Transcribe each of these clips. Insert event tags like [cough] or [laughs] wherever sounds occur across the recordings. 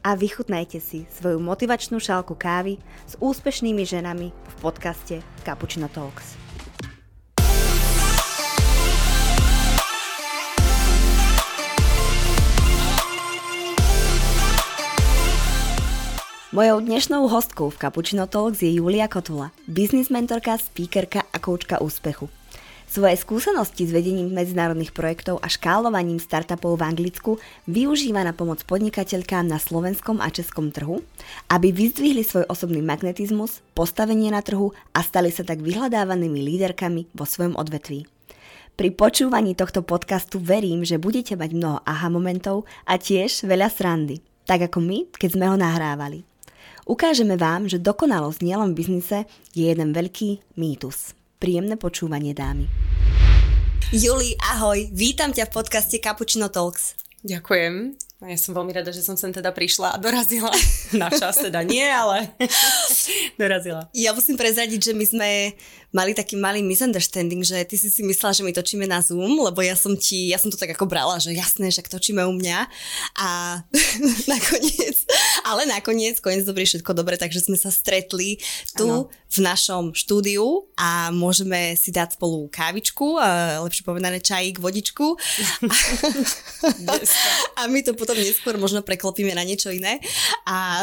a vychutnajte si svoju motivačnú šálku kávy s úspešnými ženami v podcaste Cappuccino Talks. Mojou dnešnou hostkou v Cappuccino Talks je Julia Kotula, biznis mentorka, speakerka a koučka úspechu. Svoje skúsenosti s vedením medzinárodných projektov a škálovaním startupov v Anglicku využíva na pomoc podnikateľkám na slovenskom a českom trhu, aby vyzdvihli svoj osobný magnetizmus, postavenie na trhu a stali sa tak vyhľadávanými líderkami vo svojom odvetví. Pri počúvaní tohto podcastu verím, že budete mať mnoho aha momentov a tiež veľa srandy, tak ako my, keď sme ho nahrávali. Ukážeme vám, že dokonalosť nielen v biznise je jeden veľký mýtus. Príjemné počúvanie, dámy. Juli, ahoj, vítam ťa v podcaste Cappuccino Talks. Ďakujem. Ja som veľmi rada, že som sem teda prišla a dorazila. [laughs] Na čas teda nie, ale [laughs] dorazila. Ja musím prezradiť, že my sme mali taký malý misunderstanding, že ty si si myslela, že my točíme na Zoom, lebo ja som ti, ja som to tak ako brala, že jasné, že točíme u mňa a [laughs] nakoniec, ale nakoniec, koniec dobrý, všetko dobre, takže sme sa stretli tu ano. v našom štúdiu a môžeme si dať spolu kávičku, a lepšie povedané čajík, vodičku [laughs] a my to potom potom neskôr možno preklopíme na niečo iné. A,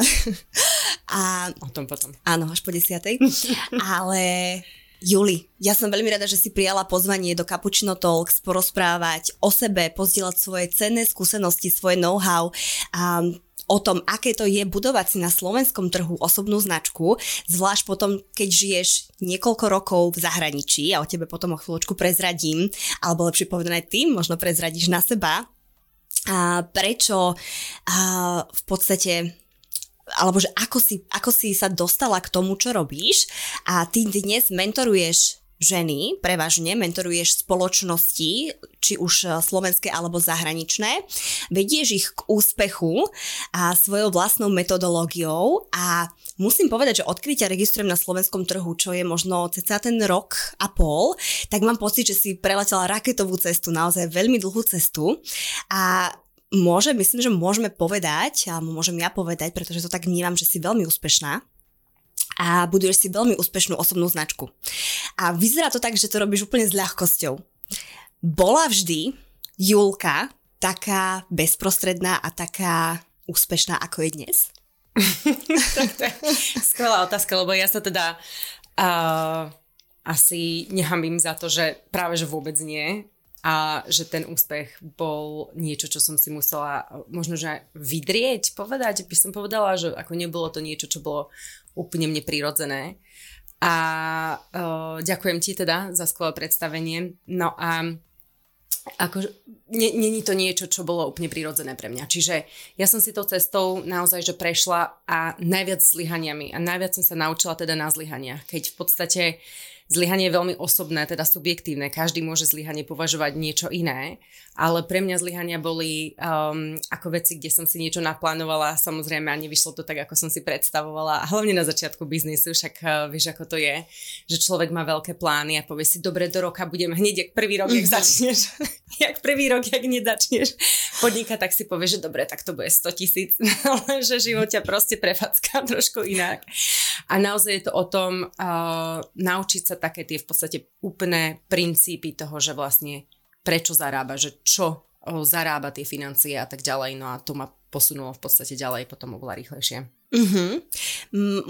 [laughs] a, o tom potom. Áno, až po desiatej. Ale Juli, ja som veľmi rada, že si prijala pozvanie do Cappuccino Talks porozprávať o sebe, pozdieľať svoje cenné skúsenosti, svoje know-how a o tom, aké to je budovať si na slovenskom trhu osobnú značku, zvlášť potom, keď žiješ niekoľko rokov v zahraničí, a o tebe potom o chvíľočku prezradím, alebo lepšie povedané ty možno prezradíš na seba, a prečo a v podstate alebo že ako si, ako si sa dostala k tomu, čo robíš. A ty dnes mentoruješ ženy, prevažne mentoruješ spoločnosti, či už slovenské alebo zahraničné, vedieš ich k úspechu a svojou vlastnou metodológiou. A musím povedať, že odkryť ťa registrujem na slovenskom trhu, čo je možno cca ten rok a pol, tak mám pocit, že si preletela raketovú cestu, naozaj veľmi dlhú cestu. A môže, myslím, že môžeme povedať, alebo môžem ja povedať, pretože to tak vnímam, že si veľmi úspešná a buduješ si veľmi úspešnú osobnú značku. A vyzerá to tak, že to robíš úplne s ľahkosťou. Bola vždy Julka taká bezprostredná a taká úspešná, ako je dnes? [laughs] tak skvelá otázka, lebo ja sa teda uh, asi nehambím za to, že práve že vôbec nie a že ten úspech bol niečo, čo som si musela možno, že vydrieť, povedať, by som povedala, že ako nebolo to niečo, čo bolo úplne mne prirodzené. A uh, ďakujem ti teda za skvelé predstavenie. No a ako, není to niečo, čo bolo úplne prirodzené pre mňa. Čiže ja som si tou cestou naozaj, že prešla a najviac zlyhaniami a najviac som sa naučila teda na zlyhaniach. Keď v podstate uh, Zlyhanie je veľmi osobné, teda subjektívne. Každý môže zlyhanie považovať niečo iné, ale pre mňa zlyhania boli um, ako veci, kde som si niečo naplánovala, samozrejme a nevyšlo to tak, ako som si predstavovala. A hlavne na začiatku biznisu, však uh, vieš, ako to je, že človek má veľké plány a povie si, dobre, do roka budem hneď, jak prvý rok, jak mhm. začneš, [laughs] jak prvý rok, jak nezačneš podnikať, tak si povie, že dobre, tak to bude 100 tisíc, [laughs] ale že život ťa proste prefacká trošku inak. A naozaj je to o tom uh, naučiť sa také tie v podstate úplné princípy toho, že vlastne prečo zarába, že čo zarába tie financie a tak ďalej. No a to ma posunulo v podstate ďalej potom oveľa rýchlejšie. Mm-hmm.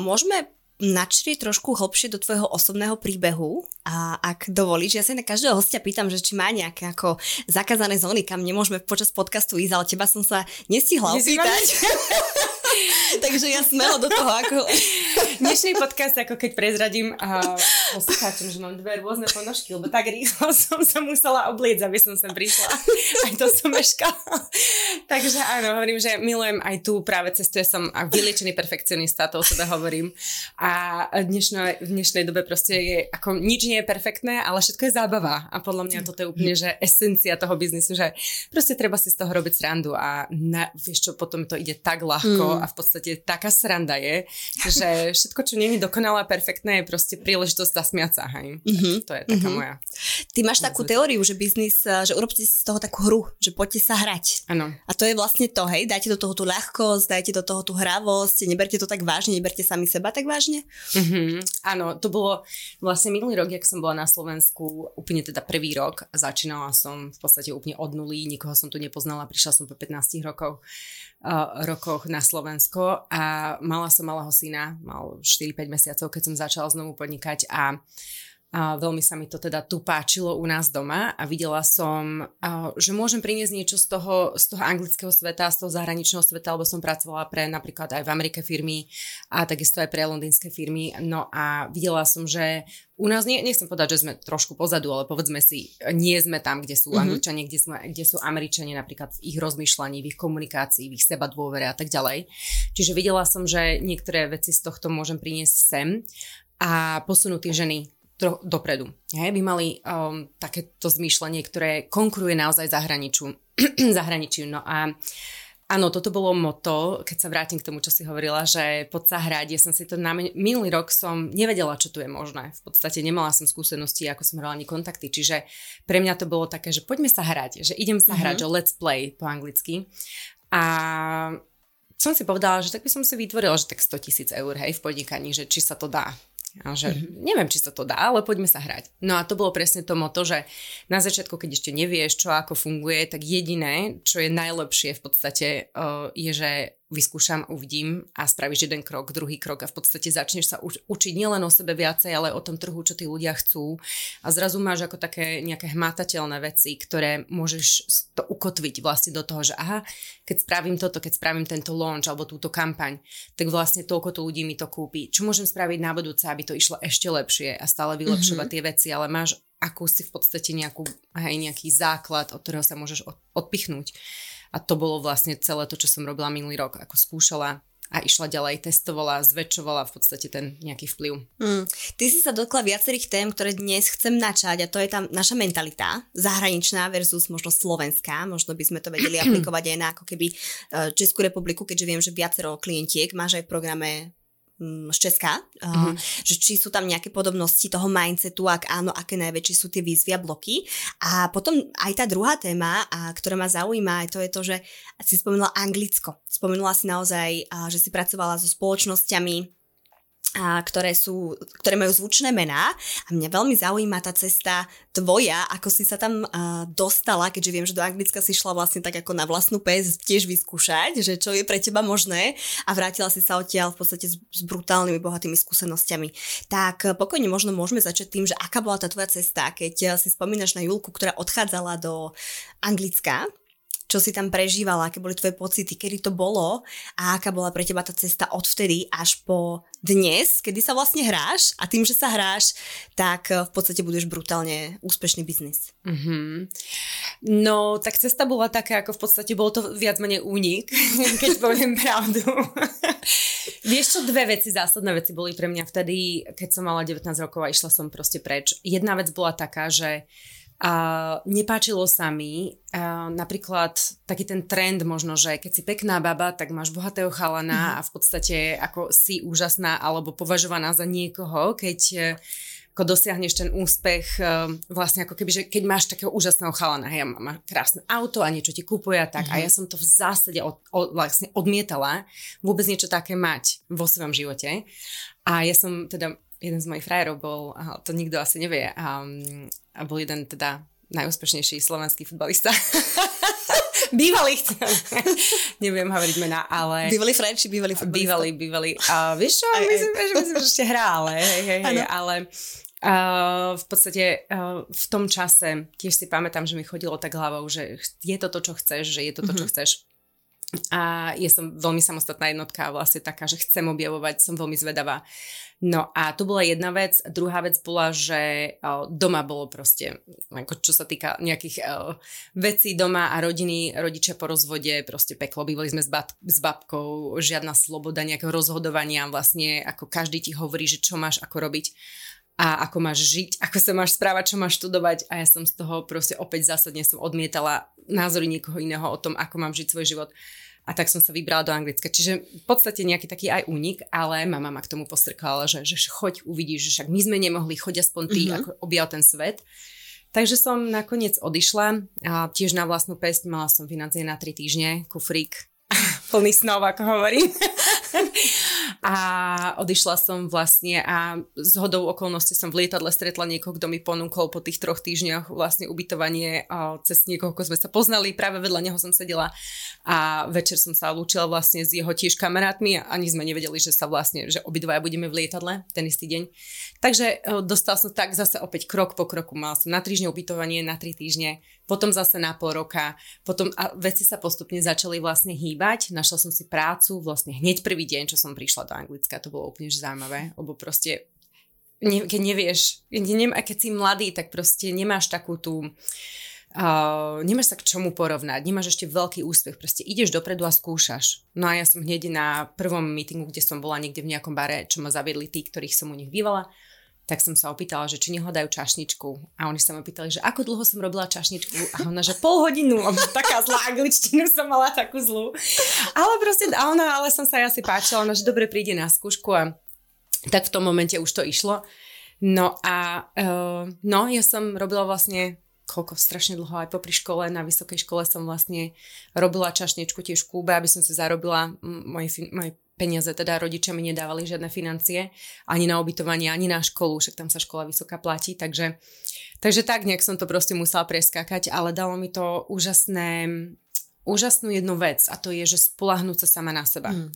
Môžeme načrieť trošku hlbšie do tvojho osobného príbehu a ak dovolíš, ja sa na každého hostia pýtam, že či má nejaké ako zakázané zóny, kam nemôžeme počas podcastu ísť, ale teba som sa nestihla opýtať. [laughs] [laughs] Takže ja smelo do toho, ako... [laughs] Dnešný podcast, ako keď prezradím, uh, poslucháčom, že mám dve rôzne ponožky, lebo tak rýchlo [laughs] som sa musela obliecť, aby som sem prišla. Aj to som meškala. Takže áno, hovorím, že milujem aj tu práve cestuje som a vyliečený perfekcionista, to o sebe hovorím. A dnešno, v dnešnej dobe proste je, ako nič nie je perfektné, ale všetko je zábava. A podľa mňa toto je úplne, že esencia toho biznisu, že proste treba si z toho robiť srandu a na, vieš čo, potom to ide tak ľahko mm. A v podstate taká sranda je, že všetko, čo je dokonalé a perfektné, je proste príležitosť zasmiať sa, hej. Mm-hmm. To je taká mm-hmm. moja. Ty máš takú teóriu, že biznis, že urobte z toho takú hru, že poďte sa hrať. Áno. A to je vlastne to, hej, dajte do toho tú ľahkosť, dajte do toho tú hravosť, neberte to tak vážne, neberte sami seba tak vážne. Mm-hmm. Áno, to bolo vlastne minulý rok, jak som bola na Slovensku, úplne teda prvý rok, začínala som v podstate úplne od nuly, nikoho som tu nepoznala, prišla som po 15 rokov, uh, rokoch na Slovensko a mala som malého syna, mal 4-5 mesiacov, keď som začala znovu podnikať a a veľmi sa mi to teda tu páčilo u nás doma a videla som, že môžem priniesť niečo z toho, z toho anglického sveta, z toho zahraničného sveta, lebo som pracovala pre napríklad aj v Amerike firmy a takisto aj pre londýnske firmy. No a videla som, že u nás, nie, nechcem povedať, že sme trošku pozadu, ale povedzme si, nie sme tam, kde sú mm-hmm. Angličania, kde, sme, kde sú Američania napríklad v ich rozmýšľaní, v ich komunikácii, v ich seba dôvere a tak ďalej. Čiže videla som, že niektoré veci z tohto môžem priniesť sem a posunúť tie ženy tro- dopredu. Hej, by mali um, takéto zmýšľanie, ktoré konkuruje naozaj zahraničiu. [clears throat] zahraničiu. No a Áno, toto bolo moto, keď sa vrátim k tomu, čo si hovorila, že pod sa hrať, ja som si to na minulý rok som nevedela, čo tu je možné. V podstate nemala som skúsenosti, ako som hrala ani kontakty, čiže pre mňa to bolo také, že poďme sa hrať, že idem sa mm-hmm. hrať, že let's play po anglicky. A som si povedala, že tak by som si vytvorila, že tak 100 tisíc eur, hej, v podnikaní, že či sa to dá. A že mm-hmm. neviem, či sa to dá, ale poďme sa hrať. No a to bolo presne to moto, že na začiatku, keď ešte nevieš, čo ako funguje, tak jediné, čo je najlepšie v podstate, uh, je, že vyskúšam, uvidím a spravíš jeden krok, druhý krok a v podstate začneš sa uč- učiť nielen o sebe viacej, ale o tom trhu, čo tí ľudia chcú a zrazu máš ako také nejaké hmatateľné veci, ktoré môžeš to ukotviť vlastne do toho, že aha, keď spravím toto, keď spravím tento launch alebo túto kampaň, tak vlastne toľko to ľudí mi to kúpi. Čo môžem spraviť na budúce, aby to išlo ešte lepšie a stále vylepšovať mm-hmm. tie veci, ale máš akúsi v podstate nejakú, hej, nejaký základ, od ktorého sa môžeš odpichnúť. A to bolo vlastne celé to, čo som robila minulý rok, ako skúšala a išla ďalej, testovala, zväčšovala v podstate ten nejaký vplyv. Mm. Ty si sa dotkla viacerých tém, ktoré dnes chcem načať a to je tam naša mentalita, zahraničná versus možno slovenská, možno by sme to vedeli [clears throat] aplikovať aj na ako keby eh, Českú republiku, keďže viem, že viacero klientiek máš aj v programe z Česka, mm-hmm. že či sú tam nejaké podobnosti toho mindsetu, ak áno, aké najväčšie sú tie výzvy a bloky. A potom aj tá druhá téma, a, ktorá ma zaujíma, to je to, že si spomenula Anglicko. Spomenula si naozaj, a, že si pracovala so spoločnosťami, a ktoré, sú, ktoré majú zvučné mená. A mňa veľmi zaujíma tá cesta tvoja, ako si sa tam uh, dostala, keďže viem, že do Anglicka si šla vlastne tak ako na vlastnú pes tiež vyskúšať, že čo je pre teba možné. A vrátila si sa odtiaľ v podstate s, s brutálnymi, bohatými skúsenosťami. Tak pokojne možno môžeme začať tým, že aká bola tá tvoja cesta, keď si spomínaš na Julku, ktorá odchádzala do Anglicka, čo si tam prežívala, aké boli tvoje pocity, kedy to bolo a aká bola pre teba tá cesta odvtedy až po dnes, kedy sa vlastne hráš a tým, že sa hráš, tak v podstate budeš brutálne úspešný biznis. Mm-hmm. No, tak cesta bola taká, ako v podstate bol to viac menej únik, [laughs] keď poviem pravdu. [laughs] Vieš čo, dve veci, zásadné veci boli pre mňa vtedy, keď som mala 19 rokov a išla som proste preč. Jedna vec bola taká, že a nepáčilo sa mi a napríklad taký ten trend možno, že keď si pekná baba, tak máš bohatého chalana mm. a v podstate ako si úžasná alebo považovaná za niekoho, keď e, ako dosiahneš ten úspech e, vlastne ako keby, že keď máš takého úžasného chalana, hej, má krásne auto a niečo ti kupuje a tak mm. a ja som to v zásade od, od, vlastne odmietala vôbec niečo také mať vo svojom živote a ja som teda jeden z mojich frajerov bol, to nikto asi nevie, um, a bol jeden teda najúspešnejší slovenský futbalista. [laughs] bývalý. [laughs] Neviem hovoriť mená, ale... Bývalý frajer či bývalý futbalista? Bývalý, bývalý. A vieš čo, aj, myslím, aj. že myslím, že ešte hrá, ale hej, hej, hej, ale... Uh, v podstate uh, v tom čase tiež si pamätám, že mi chodilo tak hlavou, že je to to, čo chceš, že je to to, čo mm-hmm. chceš a ja som veľmi samostatná jednotka vlastne taká, že chcem objavovať, som veľmi zvedavá. No a to bola jedna vec. Druhá vec bola, že doma bolo proste, ako čo sa týka nejakých vecí doma a rodiny, rodičia po rozvode, proste peklo. Bývali sme s, bab, s babkou, žiadna sloboda nejakého rozhodovania. Vlastne ako každý ti hovorí, že čo máš ako robiť a ako máš žiť, ako sa máš správať, čo máš študovať a ja som z toho proste opäť zásadne som odmietala názory niekoho iného o tom, ako mám žiť svoj život a tak som sa vybrala do Anglicka. Čiže v podstate nejaký taký aj únik, ale mama ma k tomu postrkala, že, že choď, uvidíš, že však my sme nemohli, choď aspoň ty, mm-hmm. ako objav ten svet. Takže som nakoniec odišla a tiež na vlastnú pesť mala som financie na 3 týždne, kufrík, [laughs] plný snov, ako hovorím. A odišla som vlastne a z hodou okolností som v lietadle stretla niekoho, kto mi ponúkol po tých troch týždňoch vlastne ubytovanie cez niekoho, ko sme sa poznali, práve vedľa neho som sedela a večer som sa lúčila vlastne s jeho tiež kamarátmi a ani sme nevedeli, že sa vlastne, že obidvaja budeme v lietadle ten istý deň. Takže e, dostal som tak zase opäť krok po kroku. Mal som na týždňa ubytovanie, na tri týždne, potom zase na pol roka, potom a veci sa postupne začali vlastne hýbať. Našla som si prácu vlastne hneď prvý deň, čo som prišla do Anglicka. To bolo úplne zaujímavé, lebo proste ne, keď nevieš, keď si mladý, tak proste nemáš takú tú Uh, nemáš sa k čomu porovnať, nemáš ešte veľký úspech, proste ideš dopredu a skúšaš. No a ja som hneď na prvom meetingu, kde som bola niekde v nejakom bare, čo ma zaviedli tí, ktorých som u nich bývala, tak som sa opýtala, že či nehľadajú čašničku. A oni sa ma pýtali, že ako dlho som robila čašničku. A ona, že pol hodinu, lebo [laughs] taká zlá angličtinu som mala takú zlú. Ale proste, a ona, ale som sa asi páčila, ona, že dobre príde na skúšku a tak v tom momente už to išlo. No a uh, no, ja som robila vlastne koľko strašne dlho aj popri škole, na vysokej škole som vlastne robila čašničku tiež v Kúbe, aby som si zarobila moje, moje peniaze, teda rodičia mi nedávali žiadne financie, ani na ubytovanie, ani na školu, však tam sa škola vysoká platí, takže, takže tak nejak som to proste musela preskákať, ale dalo mi to úžasné, úžasnú jednu vec a to je, že spolahnúť sa sama na seba. Mm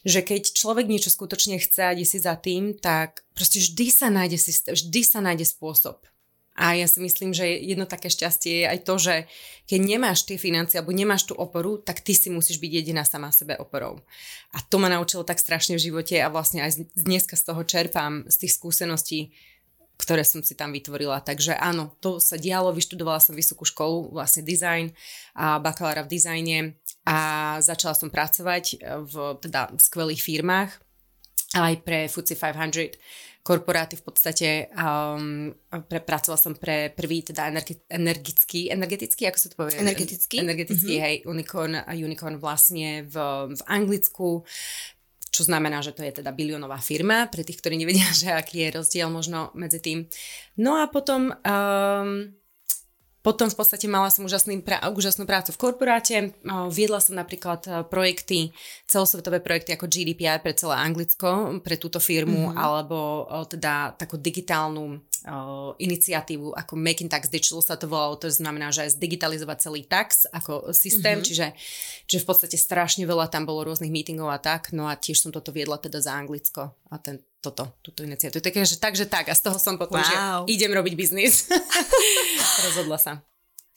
že keď človek niečo skutočne chce a ide si za tým, tak proste vždy sa nájde systém, vždy sa nájde spôsob. A ja si myslím, že jedno také šťastie je aj to, že keď nemáš tie financie alebo nemáš tú oporu, tak ty si musíš byť jediná sama sebe oporou. A to ma naučilo tak strašne v živote a vlastne aj dneska z toho čerpám, z tých skúseností, ktoré som si tam vytvorila. Takže áno, to sa dialo, vyštudovala som vysokú školu, vlastne design a bakalára v dizajne a začala som pracovať v teda skvelých firmách aj pre FTSE 500 korporáty v podstate um, pre, pracovala som pre prvý teda energi- energický, energetický, ako sa to povie? Energetický. Energetický, mm-hmm. hej, unicorn, unicorn vlastne v, v Anglicku, čo znamená, že to je teda biliónová firma, pre tých, ktorí nevedia, [laughs] že aký je rozdiel možno medzi tým. No a potom um, potom v podstate mala som úžasný, pra, úžasnú prácu v korporáte. Viedla som napríklad e, projekty, celosvetové projekty ako GDPR pre celé Anglicko, pre túto firmu, mm-hmm. alebo teda takú digitálnu uh, iniciatívu ako Making Tax Digital sa to volalo, to znamená, že zdigitalizovať celý tax ako systém, mm-hmm. čiže, čiže v podstate strašne veľa tam bolo rôznych meetingov a tak, no a tiež som toto viedla teda za Anglicko a ten, toto, túto iniciatívu. Takže tak, že tak a z toho som potom, wow. že idem robiť biznis. [laughs] Rozhodla sa.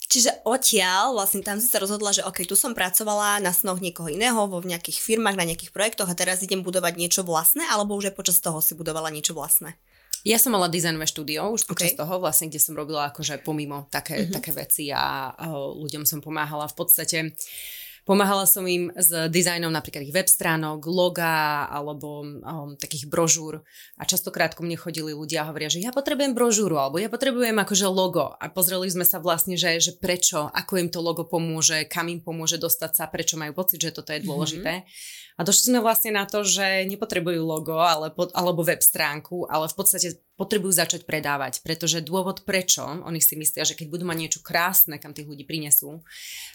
Čiže odtiaľ, vlastne tam si sa rozhodla, že ok, tu som pracovala na snoch niekoho iného, vo v nejakých firmách, na nejakých projektoch a teraz idem budovať niečo vlastné, alebo už aj počas toho si budovala niečo vlastné? Ja som mala dizajnové štúdio už počas okay. toho, vlastne, kde som robila akože pomimo také, mm-hmm. také veci a, a ľuďom som pomáhala v podstate uh, Pomáhala som im s dizajnom napríklad ich web stránok, loga alebo um, takých brožúr a častokrát ku mne chodili ľudia a hovoria, že ja potrebujem brožúru alebo ja potrebujem akože logo a pozreli sme sa vlastne, že, že prečo, ako im to logo pomôže, kam im pomôže dostať sa, prečo majú pocit, že toto je mhm. dôležité. Mm-hmm. A došli sme vlastne na to, že nepotrebujú logo ale, alebo web stránku, ale v podstate potrebujú začať predávať, pretože dôvod prečo, oni si myslia, že keď budú mať niečo krásne, kam tých ľudí prinesú,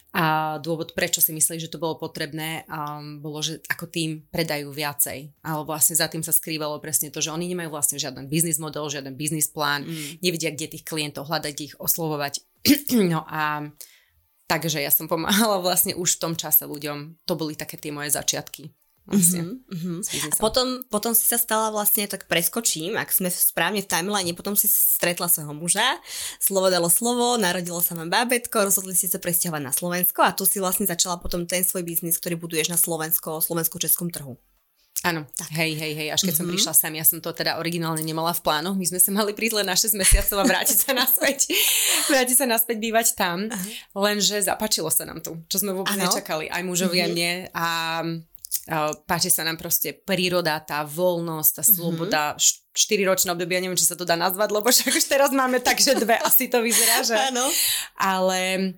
a dôvod prečo si mysleli, že to bolo potrebné, um, bolo, že ako tým predajú viacej. Ale vlastne za tým sa skrývalo presne to, že oni nemajú vlastne žiaden biznis model, žiaden biznis plán, mm. nevedia, kde tých klientov hľadať, ich oslovovať. [clears throat] no a takže ja som pomáhala [laughs] vlastne už v tom čase ľuďom. To boli také tie moje začiatky Vlastne, uh-huh, uh-huh. A potom, potom si sa stala vlastne, tak preskočím, ak sme správne v timeline, potom si stretla svojho muža, slovo dalo slovo, narodilo sa vám bábetko, rozhodli ste sa presťahovať na Slovensko a tu si vlastne začala potom ten svoj biznis, ktorý buduješ na Slovensko, slovensko-českom trhu. Áno, hej, hej, hej, až keď mm-hmm. som mhm. prišla sem, ja som to teda originálne nemala v plánoch, my sme sa mali prísť len na 6 mesiacov a vrátiť sa naspäť, [laughs] vrátiť sa naspäť bývať tam, uh-huh. lenže zapáčilo sa nám tu, čo sme vôbec ano. nečakali, aj mužovi mm-hmm. a mne a páči sa nám proste príroda, tá voľnosť, tá mhm. sloboda, mm-hmm. 4-ročné obdobie, ja neviem, či sa to dá nazvať, lebo však už teraz máme tak, že dve [laughs] asi to vyzerá, že? Áno. Ale,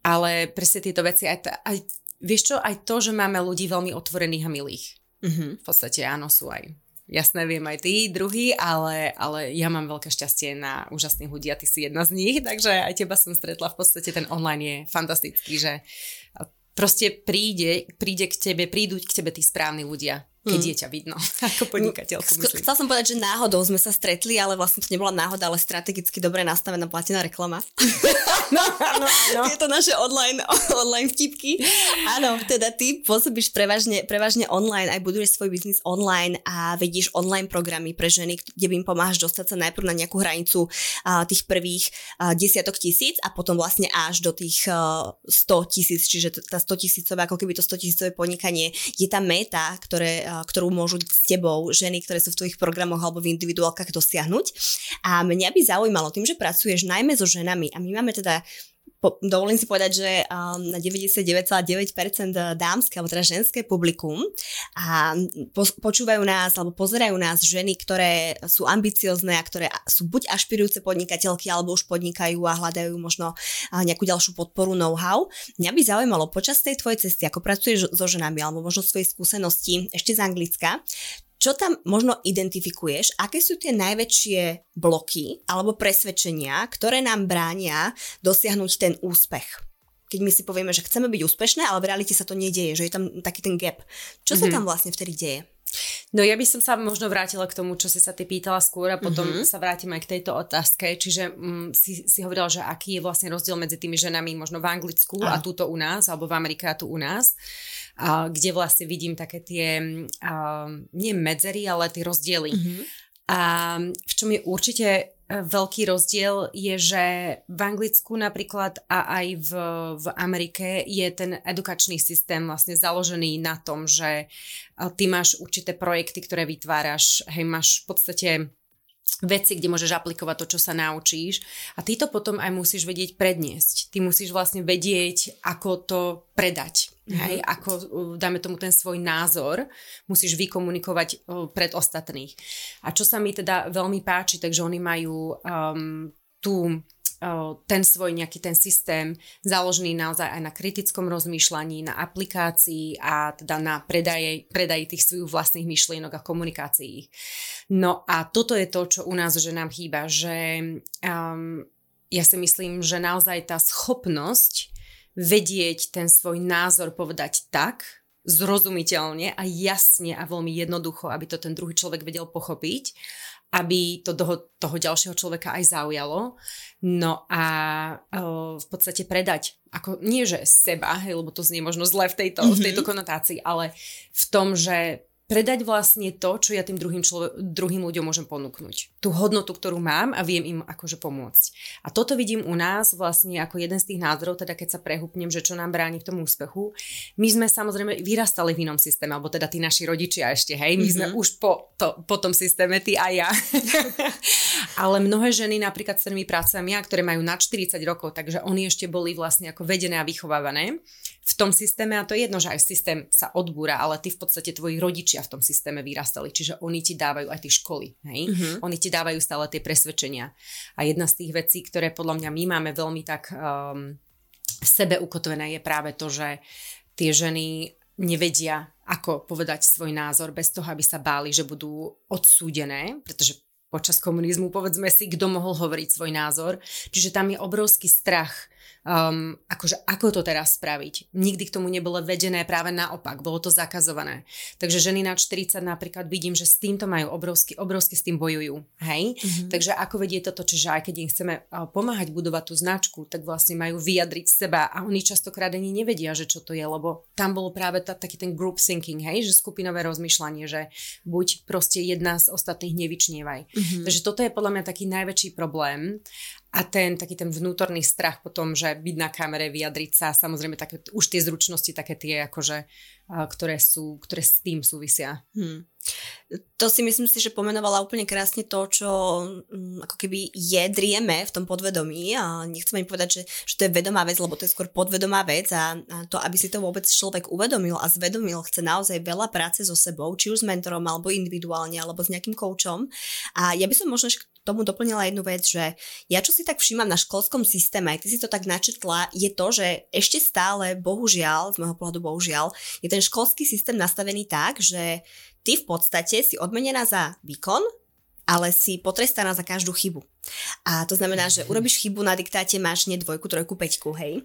ale presne tieto veci, aj, t- aj, vieš čo, aj to, že máme ľudí veľmi otvorených a milých. Mm-hmm. V podstate áno, sú aj Jasné, viem aj ty, druhý, ale, ale ja mám veľké šťastie na úžasných ľudí a ty si jedna z nich, takže aj teba som stretla. V podstate ten online je fantastický, že proste príde, príde k tebe, prídu k tebe tí správni ľudia keď hmm. je ťa vidno [laughs] ako podnikateľku. Myslím. Chcela som povedať, že náhodou sme sa stretli, ale vlastne to nebola náhoda, ale strategicky dobre nastavená platená reklama. [laughs] no, áno, áno. [laughs] Tieto naše online, online vtipky. Áno, teda ty pôsobíš prevažne, prevažne online, aj buduješ svoj biznis online a vedíš online programy pre ženy, kde im pomáhaš dostať sa najprv na nejakú hranicu uh, tých prvých uh, desiatok tisíc a potom vlastne až do tých uh, 100 tisíc, čiže tá 100 tisícové, ako keby to 100 tisícové podnikanie je tá meta, ktoré ktorú môžu s tebou ženy, ktoré sú v tvojich programoch alebo v individuálkach dosiahnuť. A mňa by zaujímalo tým, že pracuješ najmä so ženami a my máme teda po, dovolím si povedať, že um, na 99,9% dámske, alebo teda ženské publikum a po, počúvajú nás alebo pozerajú nás ženy, ktoré sú ambiciozne a ktoré sú buď ašpirujúce podnikateľky, alebo už podnikajú a hľadajú možno uh, nejakú ďalšiu podporu know-how. Mňa by zaujímalo počas tej tvojej cesty, ako pracuješ so ženami alebo možno svojej skúsenosti ešte z Anglicka, čo tam možno identifikuješ? Aké sú tie najväčšie bloky alebo presvedčenia, ktoré nám bránia dosiahnuť ten úspech? Keď my si povieme, že chceme byť úspešné, ale v realite sa to nedieje, že je tam taký ten gap. Čo mm-hmm. sa mhm. tam vlastne vtedy deje? No ja by som sa možno vrátila k tomu, čo si sa ty pýtala skôr a potom mm-hmm. sa vrátim aj k tejto otázke. Čiže mm, si, si hovorila, že aký je vlastne rozdiel medzi tými ženami možno v Anglicku Aha. a túto u nás, alebo v Amerike a tu u nás a, kde vlastne vidím také tie, a, nie medzery, ale tie rozdiely. Mm-hmm. A v čom je určite veľký rozdiel je, že v Anglicku napríklad a aj v, v Amerike je ten edukačný systém vlastne založený na tom, že ty máš určité projekty, ktoré vytváraš, hej, máš v podstate veci, kde môžeš aplikovať to, čo sa naučíš a ty to potom aj musíš vedieť predniesť. Ty musíš vlastne vedieť, ako to predať. Mm-hmm. Hej, ako dáme tomu ten svoj názor, musíš vykomunikovať pred ostatných. A čo sa mi teda veľmi páči, takže oni majú um, tú ten svoj nejaký ten systém založený naozaj aj na kritickom rozmýšľaní, na aplikácii a teda na predaje, predaji tých svojich vlastných myšlienok a komunikácií. No a toto je to, čo u nás že nám chýba, že um, ja si myslím, že naozaj tá schopnosť vedieť ten svoj názor povedať tak, zrozumiteľne a jasne a veľmi jednoducho, aby to ten druhý človek vedel pochopiť aby to toho, toho ďalšieho človeka aj zaujalo. No a o, v podstate predať, ako nie že seba, hej, lebo to znie možno zle v tejto, mm-hmm. v tejto konotácii, ale v tom, že predať vlastne to, čo ja tým druhým, človek, druhým ľuďom môžem ponúknuť. Tú hodnotu, ktorú mám a viem im akože pomôcť. A toto vidím u nás vlastne ako jeden z tých názorov, teda keď sa prehupnem, že čo nám bráni v tom úspechu. My sme samozrejme vyrastali v inom systéme, alebo teda tí naši rodičia ešte, hej, my mm-hmm. sme už po, to, po tom systéme, ty a ja. [laughs] Ale mnohé ženy, napríklad s ktorými pracujem ja, ktoré majú nad 40 rokov, takže oni ešte boli vlastne ako vedené a vychovávané v tom systéme a to je jedno, že aj systém sa odbúra, ale ty v podstate tvoji rodičia v tom systéme vyrastali, čiže oni ti dávajú aj tie školy, hej? Mm-hmm. Oni ti dávajú stále tie presvedčenia. A jedna z tých vecí, ktoré podľa mňa my máme veľmi tak um, v sebe ukotvené je práve to, že tie ženy nevedia, ako povedať svoj názor bez toho, aby sa báli, že budú odsúdené, pretože počas komunizmu povedzme si, kto mohol hovoriť svoj názor. Čiže tam je obrovský strach um, akože ako to teraz spraviť. Nikdy k tomu nebolo vedené, práve naopak, bolo to zakazované. Takže ženy na 40 napríklad vidím, že s týmto majú obrovsky, obrovsky s tým bojujú. Hej? Mm-hmm. Takže ako vedie toto, čiže aj keď im chceme uh, pomáhať budovať tú značku, tak vlastne majú vyjadriť seba a oni častokrát ani nevedia, že čo to je, lebo tam bolo práve tá, taký ten group thinking, hej, že skupinové rozmýšľanie, že buď proste jedna z ostatných nevyčnievaj. Mm-hmm. Takže toto je podľa mňa taký najväčší problém a ten taký ten vnútorný strach potom, že byť na kamere, vyjadriť sa, samozrejme také, už tie zručnosti, také tie akože, ktoré sú, ktoré s tým súvisia. Hmm. To si myslím si, že pomenovala úplne krásne to, čo mm, ako keby je, drieme v tom podvedomí a nechcem ani povedať, že, že to je vedomá vec, lebo to je skôr podvedomá vec a, a to, aby si to vôbec človek uvedomil a zvedomil, chce naozaj veľa práce so sebou, či už s mentorom, alebo individuálne, alebo s nejakým koučom. A ja by som možno tomu doplnila jednu vec, že ja čo si tak všímam na školskom systéme, aj ty si to tak načetla, je to, že ešte stále, bohužiaľ, z môjho pohľadu bohužiaľ, je ten školský systém nastavený tak, že ty v podstate si odmenená za výkon, ale si potrestaná za každú chybu. A to znamená, že urobíš chybu na diktáte, máš nie dvojku, trojku, peťku, hej?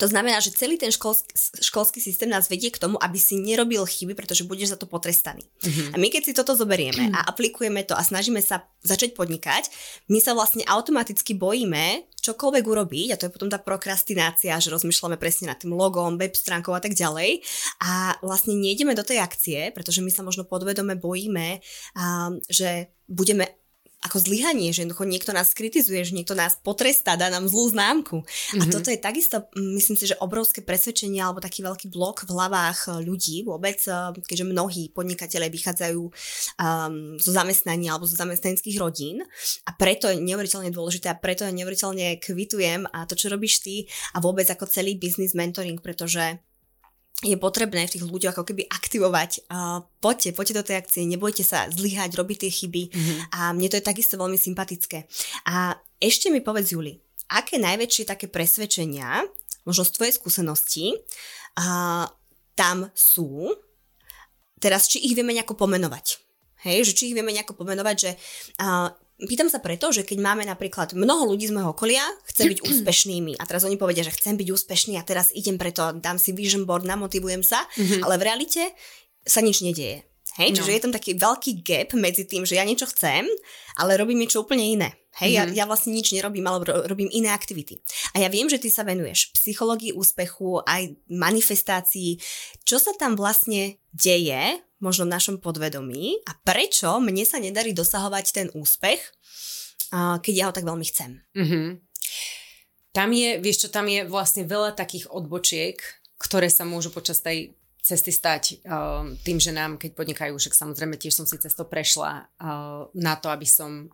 To znamená, že celý ten školský, školský systém nás vedie k tomu, aby si nerobil chyby, pretože budeš za to potrestaný. Mm-hmm. A my keď si toto zoberieme a aplikujeme to a snažíme sa začať podnikať, my sa vlastne automaticky bojíme čokoľvek urobiť a to je potom tá prokrastinácia, že rozmýšľame presne nad tým logom, web stránkou a tak ďalej a vlastne nejdeme do tej akcie, pretože my sa možno podvedome bojíme, um, že budeme ako zlyhanie, že jednoducho niekto nás kritizuje, že niekto nás potrestá, dá nám zlú známku. Mm-hmm. A mhm. toto je takisto, myslím si, že obrovské presvedčenie alebo taký veľký blok v hlavách e, ľudí vôbec, e, keďže mnohí podnikatelia vychádzajú um, zo zamestnania alebo zo zamestnaneckých rodín a preto je neuveriteľne dôležité a preto je neuveriteľne kvitujem a to, čo robíš ty a vôbec ako celý business mentoring, pretože je potrebné v tých ľuďoch ako keby aktivovať. Uh, poďte, poďte do tej akcie, nebojte sa zlyhať, robiť tie chyby mm-hmm. a mne to je takisto veľmi sympatické. A ešte mi povedz, Juli, aké najväčšie také presvedčenia, možno z tvojej skúsenosti, uh, tam sú, teraz či ich vieme nejako pomenovať. Hej, že či ich vieme nejako pomenovať, že uh, Pýtam sa preto, že keď máme napríklad mnoho ľudí z môjho okolia, chce byť [clears throat] úspešnými a teraz oni povedia, že chcem byť úspešný a teraz idem preto, dám si vision board, namotivujem sa, mm-hmm. ale v realite sa nič nedieje. Hej, no. čiže je tam taký veľký gap medzi tým, že ja niečo chcem, ale robím niečo úplne iné. Hej, mm-hmm. ja, ja vlastne nič nerobím, ale robím iné aktivity. A ja viem, že ty sa venuješ psychológii úspechu, aj manifestácii. Čo sa tam vlastne deje možno v našom podvedomí a prečo mne sa nedarí dosahovať ten úspech, keď ja ho tak veľmi chcem. Mm-hmm. Tam je, vieš čo, tam je vlastne veľa takých odbočiek, ktoré sa môžu počas tej cesty stať uh, tým, že nám, keď podnikajú, však samozrejme tiež som si cesto prešla uh, na to, aby som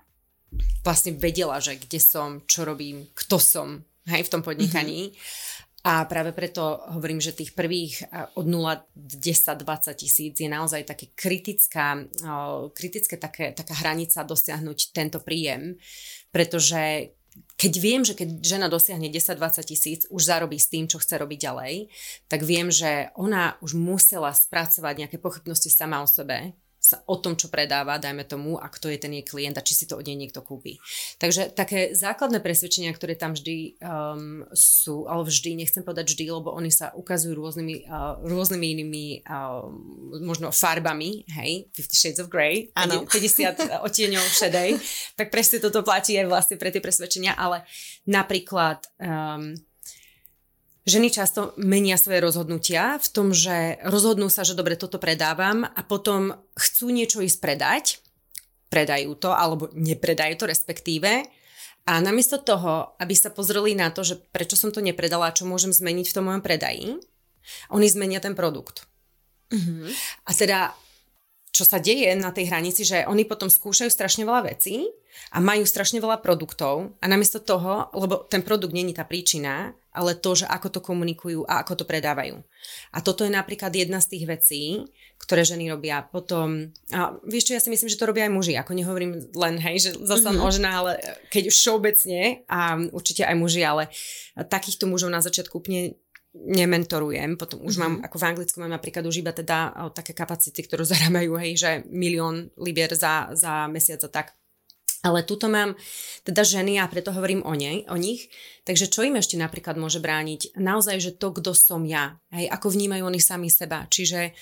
vlastne vedela, že kde som, čo robím, kto som hej, v tom podnikaní. Mm-hmm. A práve preto hovorím, že tých prvých od 0 10, 20 tisíc je naozaj také kritická, kritické také, taká hranica dosiahnuť tento príjem, pretože keď viem, že keď žena dosiahne 10-20 tisíc, už zarobí s tým, čo chce robiť ďalej, tak viem, že ona už musela spracovať nejaké pochybnosti sama o sebe, o tom, čo predáva, dajme tomu, a kto je ten jej klient a či si to od nej niekto kúpi. Takže také základné presvedčenia, ktoré tam vždy um, sú, ale vždy, nechcem povedať vždy, lebo oni sa ukazujú rôznymi, uh, rôznymi inými uh, možno farbami, hej, 50 Shades of Grey, 50 odtieňov šedej, tak presne toto platí aj vlastne pre tie presvedčenia, ale napríklad um, Ženy často menia svoje rozhodnutia v tom, že rozhodnú sa, že dobre, toto predávam a potom chcú niečo ísť predať, predajú to alebo nepredajú to respektíve a namiesto toho, aby sa pozreli na to, že prečo som to nepredala a čo môžem zmeniť v tom mojom predaji, oni zmenia ten produkt. Mm-hmm. A teda čo sa deje na tej hranici, že oni potom skúšajú strašne veľa vecí a majú strašne veľa produktov a namiesto toho, lebo ten produkt není tá príčina, ale to, že ako to komunikujú a ako to predávajú. A toto je napríklad jedna z tých vecí, ktoré ženy robia. Potom, a vieš čo, ja si myslím, že to robia aj muži, ako nehovorím len, hej, že zase mm-hmm. o žena, ale keď už všeobecne, a určite aj muži, ale takýchto mužov na začiatku úplne nementorujem, potom už mm-hmm. mám, ako v Anglicku mám napríklad už iba teda také kapacity, ktoré [laughs] zarábajú, hej, že milión libier za, za mesiac a tak. Ale tuto mám teda ženy a preto hovorím o, nej, o nich. Takže čo im ešte napríklad môže brániť? Naozaj, že to, kto som ja. Hej, ako vnímajú oni sami seba. Čiže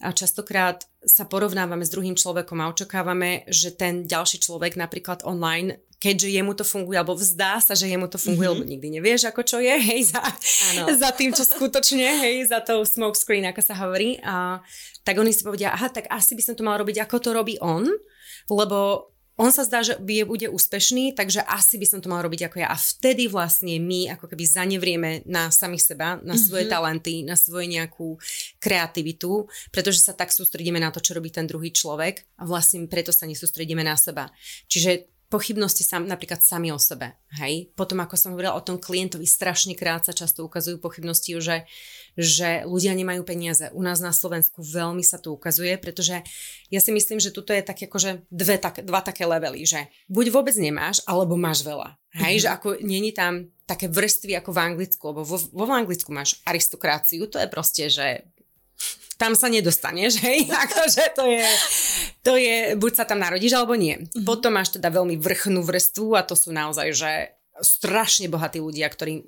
a častokrát sa porovnávame s druhým človekom a očakávame, že ten ďalší človek napríklad online, keďže jemu to funguje, alebo vzdá sa, že jemu to funguje, mm-hmm. lebo nikdy nevieš, ako čo je, hej, za, za tým, čo skutočne, hej, za tou smoke screen, ako sa hovorí. A, tak oni si povedia, aha, tak asi by som to mal robiť, ako to robí on, lebo on sa zdá, že bude úspešný, takže asi by som to mal robiť ako ja. A vtedy vlastne my ako keby zanevrieme na samých seba, na svoje mm-hmm. talenty, na svoju nejakú kreativitu, pretože sa tak sústredíme na to, čo robí ten druhý človek a vlastne preto sa nesústredíme na seba. Čiže pochybnosti sam, napríklad sami o sebe. Hej? Potom, ako som hovorila o tom klientovi, strašne krát sa často ukazujú pochybnosti, že, že ľudia nemajú peniaze. U nás na Slovensku veľmi sa to ukazuje, pretože ja si myslím, že tuto je tak akože dve, tak, dva také levely, že buď vôbec nemáš, alebo máš veľa. Hej, mm-hmm. že ako není tam také vrstvy ako v Anglicku, lebo vo, vo Anglicku máš aristokráciu, to je proste, že tam sa nedostaneš, hej, [laughs] akože to je, to je, buď sa tam narodíš, alebo nie. Mm-hmm. Potom máš teda veľmi vrchnú vrstvu a to sú naozaj, že strašne bohatí ľudia, ktorí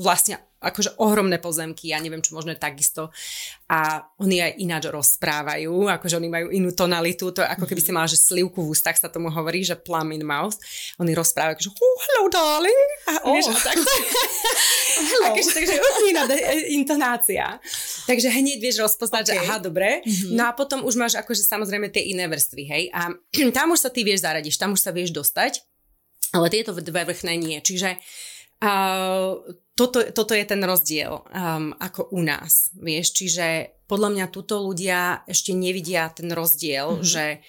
vlastne akože ohromné pozemky, ja neviem, čo možno takisto. A oni aj ináč rozprávajú, akože oni majú inú tonalitu, to ako keby si mala, že slivku v ústach sa tomu hovorí, že plum in mouth. Oni rozprávajú, akože oh, hello darling. A, oh. vieš, tak, [laughs] hello. Akože, takže iná intonácia. Takže hneď vieš rozpoznať, okay. že aha, dobre. Mm-hmm. No a potom už máš akože samozrejme tie iné vrstvy, hej. A [clears throat] tam už sa ty vieš zaradiť, tam už sa vieš dostať. Ale tieto dve vrchné nie. Čiže uh, toto, toto je ten rozdiel um, ako u nás, vieš, čiže podľa mňa tuto ľudia ešte nevidia ten rozdiel, mm-hmm. že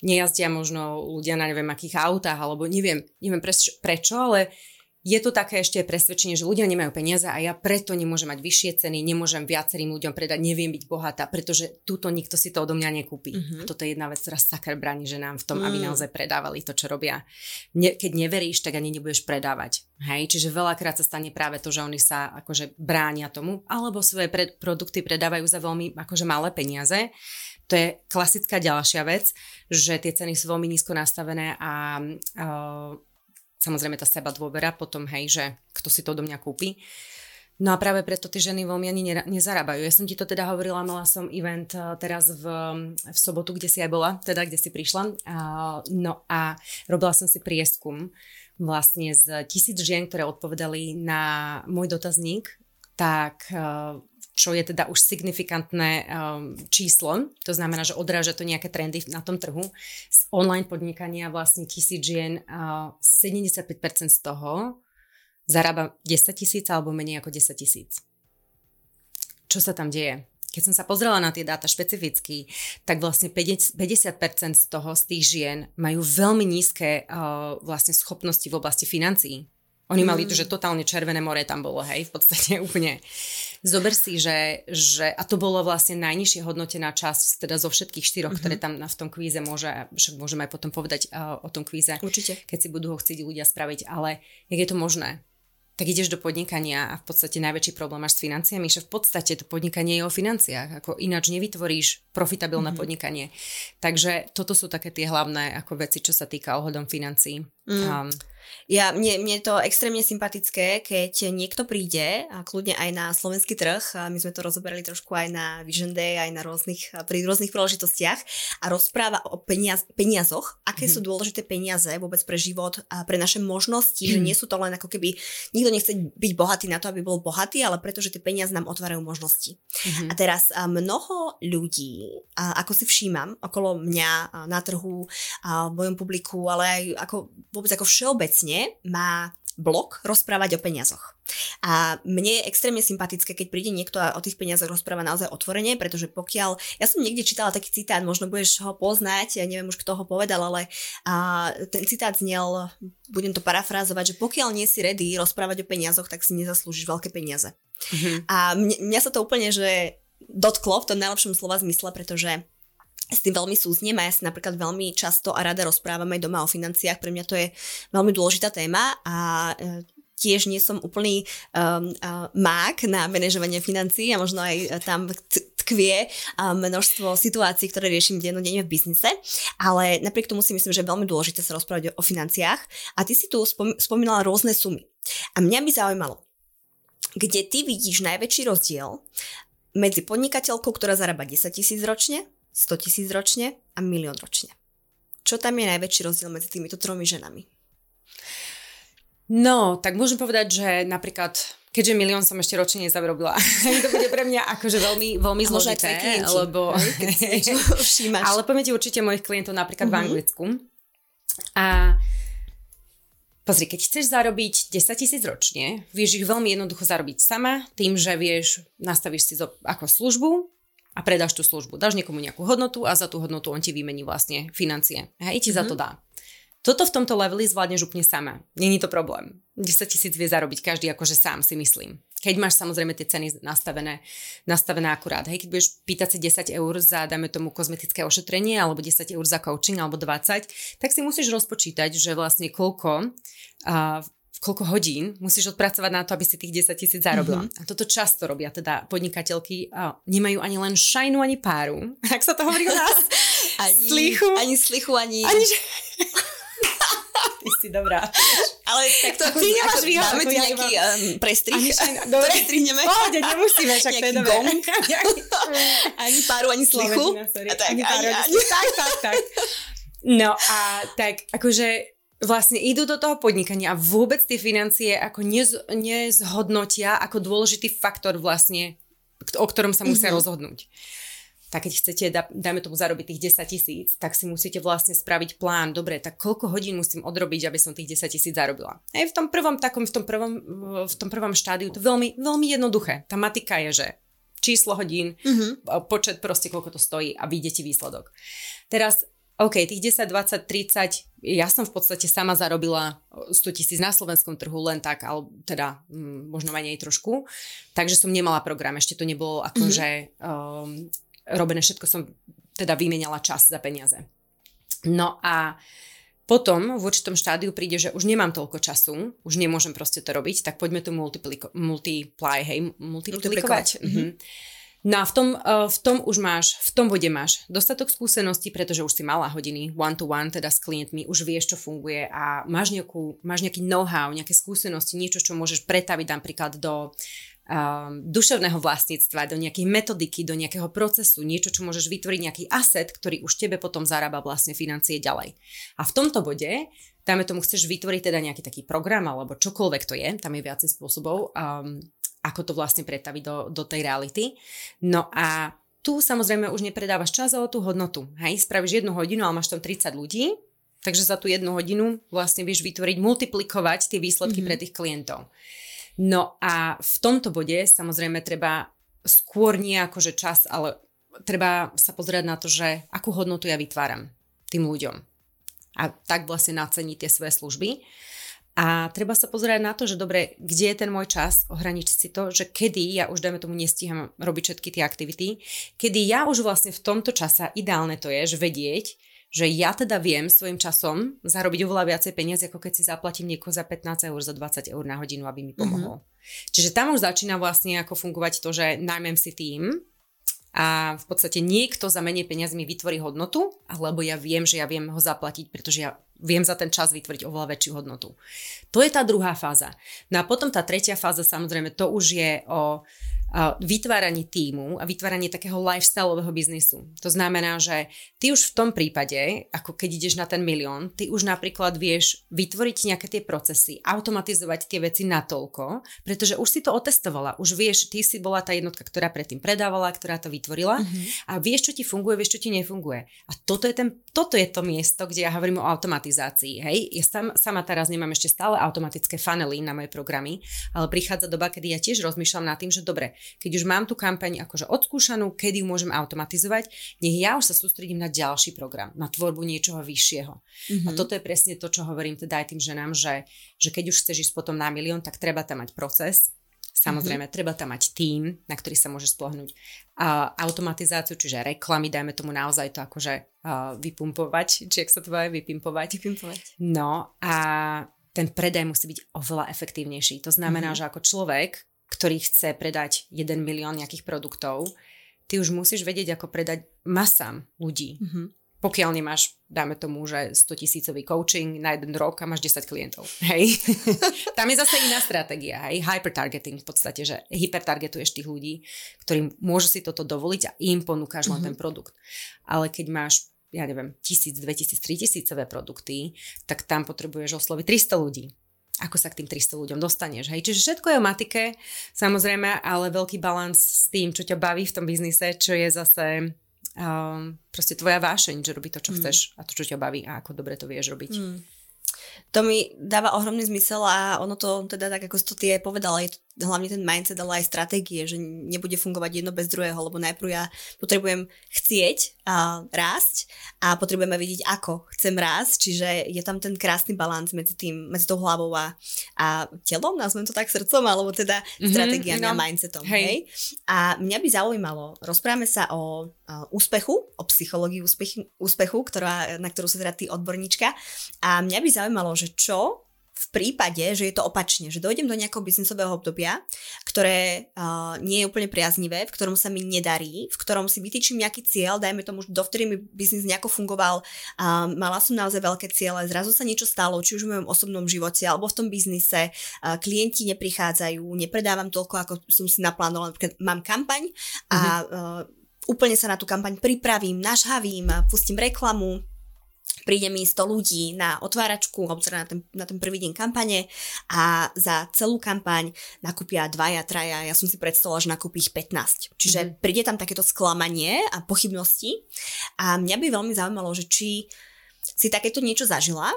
nejazdia možno ľudia na neviem akých autách, alebo neviem, neviem prečo, prečo ale je to také ešte presvedčenie, že ľudia nemajú peniaze a ja preto nemôžem mať vyššie ceny, nemôžem viacerým ľuďom predať, neviem byť bohatá, pretože túto nikto si to odo mňa nekúpi. Mm-hmm. Toto je jedna vec, ktorá sakar bráni ženám v tom, mm. aby naozaj predávali to, čo robia. Ne, keď neveríš, tak ani nebudeš predávať. Hej, čiže veľakrát sa stane práve to, že oni sa akože bránia tomu, alebo svoje pred, produkty predávajú za veľmi akože malé peniaze. To je klasická ďalšia vec, že tie ceny sú veľmi nízko nastavené a uh, samozrejme tá seba dôvera potom, hej, že kto si to do mňa kúpi. No a práve preto tie ženy veľmi ani nezarábajú. Ja som ti to teda hovorila, mala som event eh, teraz v, v sobotu, kde si aj bola, teda kde si prišla. No a robila som si prieskum vlastne z tisíc žien, ktoré odpovedali na môj dotazník, tak eh, čo je teda už signifikantné um, číslo, to znamená, že odráža to nejaké trendy na tom trhu. Z online podnikania vlastne tisíc žien, uh, 75% z toho zarába 10 tisíc alebo menej ako 10 tisíc. Čo sa tam deje? Keď som sa pozrela na tie dáta špecificky, tak vlastne 50% z toho, z tých žien majú veľmi nízke uh, vlastne schopnosti v oblasti financií. Oni mali to, mm. že totálne červené more tam bolo, hej, v podstate [laughs] úplne. Zober si, že, že a to bolo vlastne najnižšie hodnotená časť, teda zo všetkých štyroch, mm-hmm. ktoré tam na, v tom kvíze môže, však môžeme aj potom povedať uh, o tom kvíze. Určite. Keď si budú ho chcieť ľudia spraviť, ale jak je to možné? tak ideš do podnikania a v podstate najväčší problém máš s financiami, že v podstate to podnikanie je o financiách, ako ináč nevytvoríš profitabilné mm-hmm. podnikanie. Takže toto sú také tie hlavné ako veci, čo sa týka ohľadom financií. Mm. Um, ja, mne, mne je to extrémne sympatické, keď niekto príde, a kľudne aj na slovenský trh, a my sme to rozoberali trošku aj na Vision Day, aj na rôznych, pri rôznych príležitostiach a rozpráva o peniaz, peniazoch, aké mm-hmm. sú dôležité peniaze vôbec pre život a pre naše možnosti, mm-hmm. že nie sú to len ako keby, nikto nechce byť bohatý na to, aby bol bohatý, ale pretože tie peniaze nám otvárajú možnosti. Mm-hmm. A teraz a mnoho ľudí, a ako si všímam okolo mňa na trhu, a v mojom publiku, ale aj ako, vôbec ako všeobecne, má blog rozprávať o peniazoch. A mne je extrémne sympatické, keď príde niekto a o tých peniazoch rozpráva naozaj otvorene, pretože pokiaľ, ja som niekde čítala taký citát, možno budeš ho poznať, ja neviem už kto ho povedal, ale a, ten citát znel, budem to parafrázovať, že pokiaľ nie si ready rozprávať o peniazoch, tak si nezaslúžiš veľké peniaze. Mm-hmm. A mne, mňa sa to úplne, že dotklo v tom najlepšom slova zmysle, pretože s tým veľmi súznem a ja si napríklad veľmi často a rada rozprávam aj doma o financiách. Pre mňa to je veľmi dôležitá téma a e, tiež nie som úplný um, uh, mák na manažovanie financií a možno aj tam tkvie a množstvo situácií, ktoré riešim dennodenne v biznise, ale napriek tomu si myslím, že je veľmi dôležité sa rozprávať o financiách a ty si tu spomínala rôzne sumy. A mňa by zaujímalo, kde ty vidíš najväčší rozdiel medzi podnikateľkou, ktorá zarába 10 tisíc ročne, 100 tisíc ročne a milión ročne. Čo tam je najväčší rozdiel medzi týmito tromi ženami? No, tak môžem povedať, že napríklad keďže milión som ešte ročne nezavrobila. [laughs] to bude pre mňa akože veľmi, veľmi zložité, lebo... [laughs] ale poviem ti určite mojich klientov napríklad uh-huh. v mhm. Anglicku. A Pozri, keď chceš zarobiť 10 tisíc ročne, vieš ich veľmi jednoducho zarobiť sama, tým, že vieš, nastavíš si zo, ako službu a predáš tú službu. Dáš niekomu nejakú hodnotu a za tú hodnotu on ti vymení vlastne financie. Hej, ti mm-hmm. za to mhm. dá. Toto v tomto leveli zvládneš úplne sama. Není to problém. 10 tisíc vie zarobiť každý akože sám, si myslím. Keď máš samozrejme tie ceny nastavené, nastavené akurát. Hej, keď budeš pýtať si 10 eur za, dajme tomu, kozmetické ošetrenie, alebo 10 eur za coaching, alebo 20, tak si musíš rozpočítať, že vlastne koľko uh, koľko hodín musíš odpracovať na to, aby si tých 10 tisíc zarobila. Mm-hmm. A toto často robia teda podnikateľky a nemajú ani len šajnu, ani páru. [laughs] Ak sa to hovorí u nás? [laughs] ani, slichu. Ani slichu, ani... ani [laughs] Ty si dobrá. Ale tak to Ty nemáš výhodu. Máme tu nejaký um, prestrih. Dobre. Prestrihneme. Pohode, nemusíme, však to je dobré. ani páru, ani slichu. A tak, ani, páru, ani, ani. Tak, tak, tak. No a tak, akože vlastne idú do toho podnikania a vôbec tie financie ako nez, nezhodnotia ako dôležitý faktor vlastne, o ktorom sa musia mm-hmm. rozhodnúť tak keď chcete, dá, dáme tomu zarobiť tých 10 tisíc, tak si musíte vlastne spraviť plán, dobre, tak koľko hodín musím odrobiť, aby som tých 10 tisíc zarobila. Aj v tom prvom takom, v tom prvom, v tom prvom štádiu to veľmi, veľmi jednoduché. Tá matika je, že číslo hodín, mm-hmm. počet proste, koľko to stojí a vyjde ti výsledok. Teraz OK, tých 10, 20, 30, ja som v podstate sama zarobila 100 tisíc na slovenskom trhu len tak, ale teda m, možno menej trošku, takže som nemala program, ešte to nebolo akože mm-hmm. um, robené, všetko som teda vymenala čas za peniaze. No a potom v určitom štádiu príde, že už nemám toľko času, už nemôžem proste to robiť, tak poďme to multipliko- multiply, hej, multiplikovať. Mm-hmm. No a v tom, uh, v tom už máš, v tom bode máš dostatok skúseností, pretože už si mala hodiny one-to-one, teda s klientmi, už vieš, čo funguje a máš, nejakú, máš nejaký know-how, nejaké skúsenosti, niečo, čo môžeš pretaviť napríklad do um, duševného vlastníctva, do nejakej metodiky, do nejakého procesu, niečo, čo môžeš vytvoriť, nejaký aset, ktorý už tebe potom zarába vlastne financie ďalej. A v tomto bode, dáme tomu, chceš vytvoriť teda nejaký taký program alebo čokoľvek to je, tam je viacej spôsobov, um, ako to vlastne pretaviť do, do tej reality. No a tu samozrejme už nepredávaš čas, ale tú hodnotu. Hej, spravíš jednu hodinu, ale máš tam 30 ľudí, takže za tú jednu hodinu vlastne vieš vytvoriť, multiplikovať tie výsledky mm-hmm. pre tých klientov. No a v tomto bode samozrejme treba skôr nie akože čas, ale treba sa pozrieť na to, že akú hodnotu ja vytváram tým ľuďom. A tak vlastne naceniť tie svoje služby. A treba sa pozerať na to, že dobre, kde je ten môj čas, ohraničiť si to, že kedy ja už, dajme tomu, nestíham robiť všetky tie aktivity, kedy ja už vlastne v tomto čase, ideálne to je, že vedieť, že ja teda viem svojim časom zarobiť oveľa viacej peniazy, ako keď si zaplatím niekoho za 15 eur, za 20 eur na hodinu, aby mi pomohol. Mm-hmm. Čiže tam už začína vlastne ako fungovať to, že najmem si tým a v podstate niekto za menej peniazy mi vytvorí hodnotu, alebo ja viem, že ja viem ho zaplatiť, pretože ja viem za ten čas vytvoriť oveľa väčšiu hodnotu. To je tá druhá fáza. No a potom tá tretia fáza, samozrejme, to už je o vytváranie týmu a vytváranie takého lifestyleového biznisu. To znamená, že ty už v tom prípade, ako keď ideš na ten milión, ty už napríklad vieš vytvoriť nejaké tie procesy, automatizovať tie veci natoľko, pretože už si to otestovala, už vieš, ty si bola tá jednotka, ktorá predtým predávala, ktorá to vytvorila mm-hmm. a vieš, čo ti funguje, vieš, čo ti nefunguje. A toto je, ten, toto je to miesto, kde ja hovorím o automatizácii. Hej? Ja sam, sama teraz nemám ešte stále automatické funnely na moje programy, ale prichádza doba, kedy ja tiež rozmýšľam nad tým, že dobre, keď už mám tú kampaň akože odskúšanú, kedy ju môžem automatizovať, nech ja už sa sústredím na ďalší program, na tvorbu niečoho vyššieho. Mm-hmm. A toto je presne to, čo hovorím teda aj tým ženám, že, že keď už chceš ísť potom na milión, tak treba tam mať proces, Samozrejme, mm-hmm. treba tam mať tím, na ktorý sa môže splohnúť. A automatizáciu, čiže reklamy, dajme tomu naozaj to akože uh, vypumpovať, či ak sa to bude vypimpovať. Vypimpovať. No a ten predaj musí byť oveľa efektívnejší. To znamená, mm-hmm. že ako človek, ktorý chce predať 1 milión nejakých produktov, ty už musíš vedieť, ako predať masám ľudí. Mm-hmm. Pokiaľ nemáš, dáme tomu, že 100 tisícový coaching na jeden rok a máš 10 klientov. Hej. [laughs] Tam je zase iná stratégia. Hej. Hypertargeting v podstate, že hypertargetuješ tých ľudí, ktorí môžu si toto dovoliť a im ponúkaš len mm-hmm. ten produkt. Ale keď máš ja neviem, tisíc, dve tisíc, tri tisícové produkty, tak tam potrebuješ osloviť 300 ľudí ako sa k tým 300 ľuďom dostaneš. Hej? Čiže všetko je o matike, samozrejme, ale veľký balans s tým, čo ťa baví v tom biznise, čo je zase um, proste tvoja vášeň, že robí to, čo mm. chceš a to, čo ťa baví a ako dobre to vieš robiť. Mm. To mi dáva ohromný zmysel a ono to teda tak, ako si to ty aj povedala, je to hlavne ten mindset, ale aj stratégie, že nebude fungovať jedno bez druhého, lebo najprv ja potrebujem chcieť a rásť a potrebujeme vidieť, ako chcem rásť, čiže je tam ten krásny balans medzi tým, medzi tou hlavou a, a telom, nazvem to tak srdcom, alebo teda mm-hmm, stratégiami no. a mindsetom. Hej. hej. A mňa by zaujímalo, rozprávame sa o, o úspechu, o psychológii úspechu, úspechu ktorá, na ktorú sa teda ty odborníčka a mňa by zaujímalo, že čo v prípade, že je to opačne, že dojdem do nejakého biznisového obdobia, ktoré uh, nie je úplne priaznivé, v ktorom sa mi nedarí, v ktorom si vytýčim nejaký cieľ, dajme tomu, dovtedy mi biznis nejako fungoval, uh, mala som naozaj veľké ciele, zrazu sa niečo stalo, či už v mojom osobnom živote alebo v tom biznise, uh, klienti neprichádzajú, nepredávam toľko, ako som si naplánovala, napríklad mám kampaň a uh, úplne sa na tú kampaň pripravím, nažhavím, pustím reklamu, príde mi 100 ľudí na otváračku, alebo teda na ten, na ten prvý deň kampane a za celú kampaň nakúpia dvaja, traja, ja som si predstavila, že nakúpi ich 15. Čiže mm-hmm. príde tam takéto sklamanie a pochybnosti a mňa by veľmi zaujímalo, že či si takéto niečo zažila,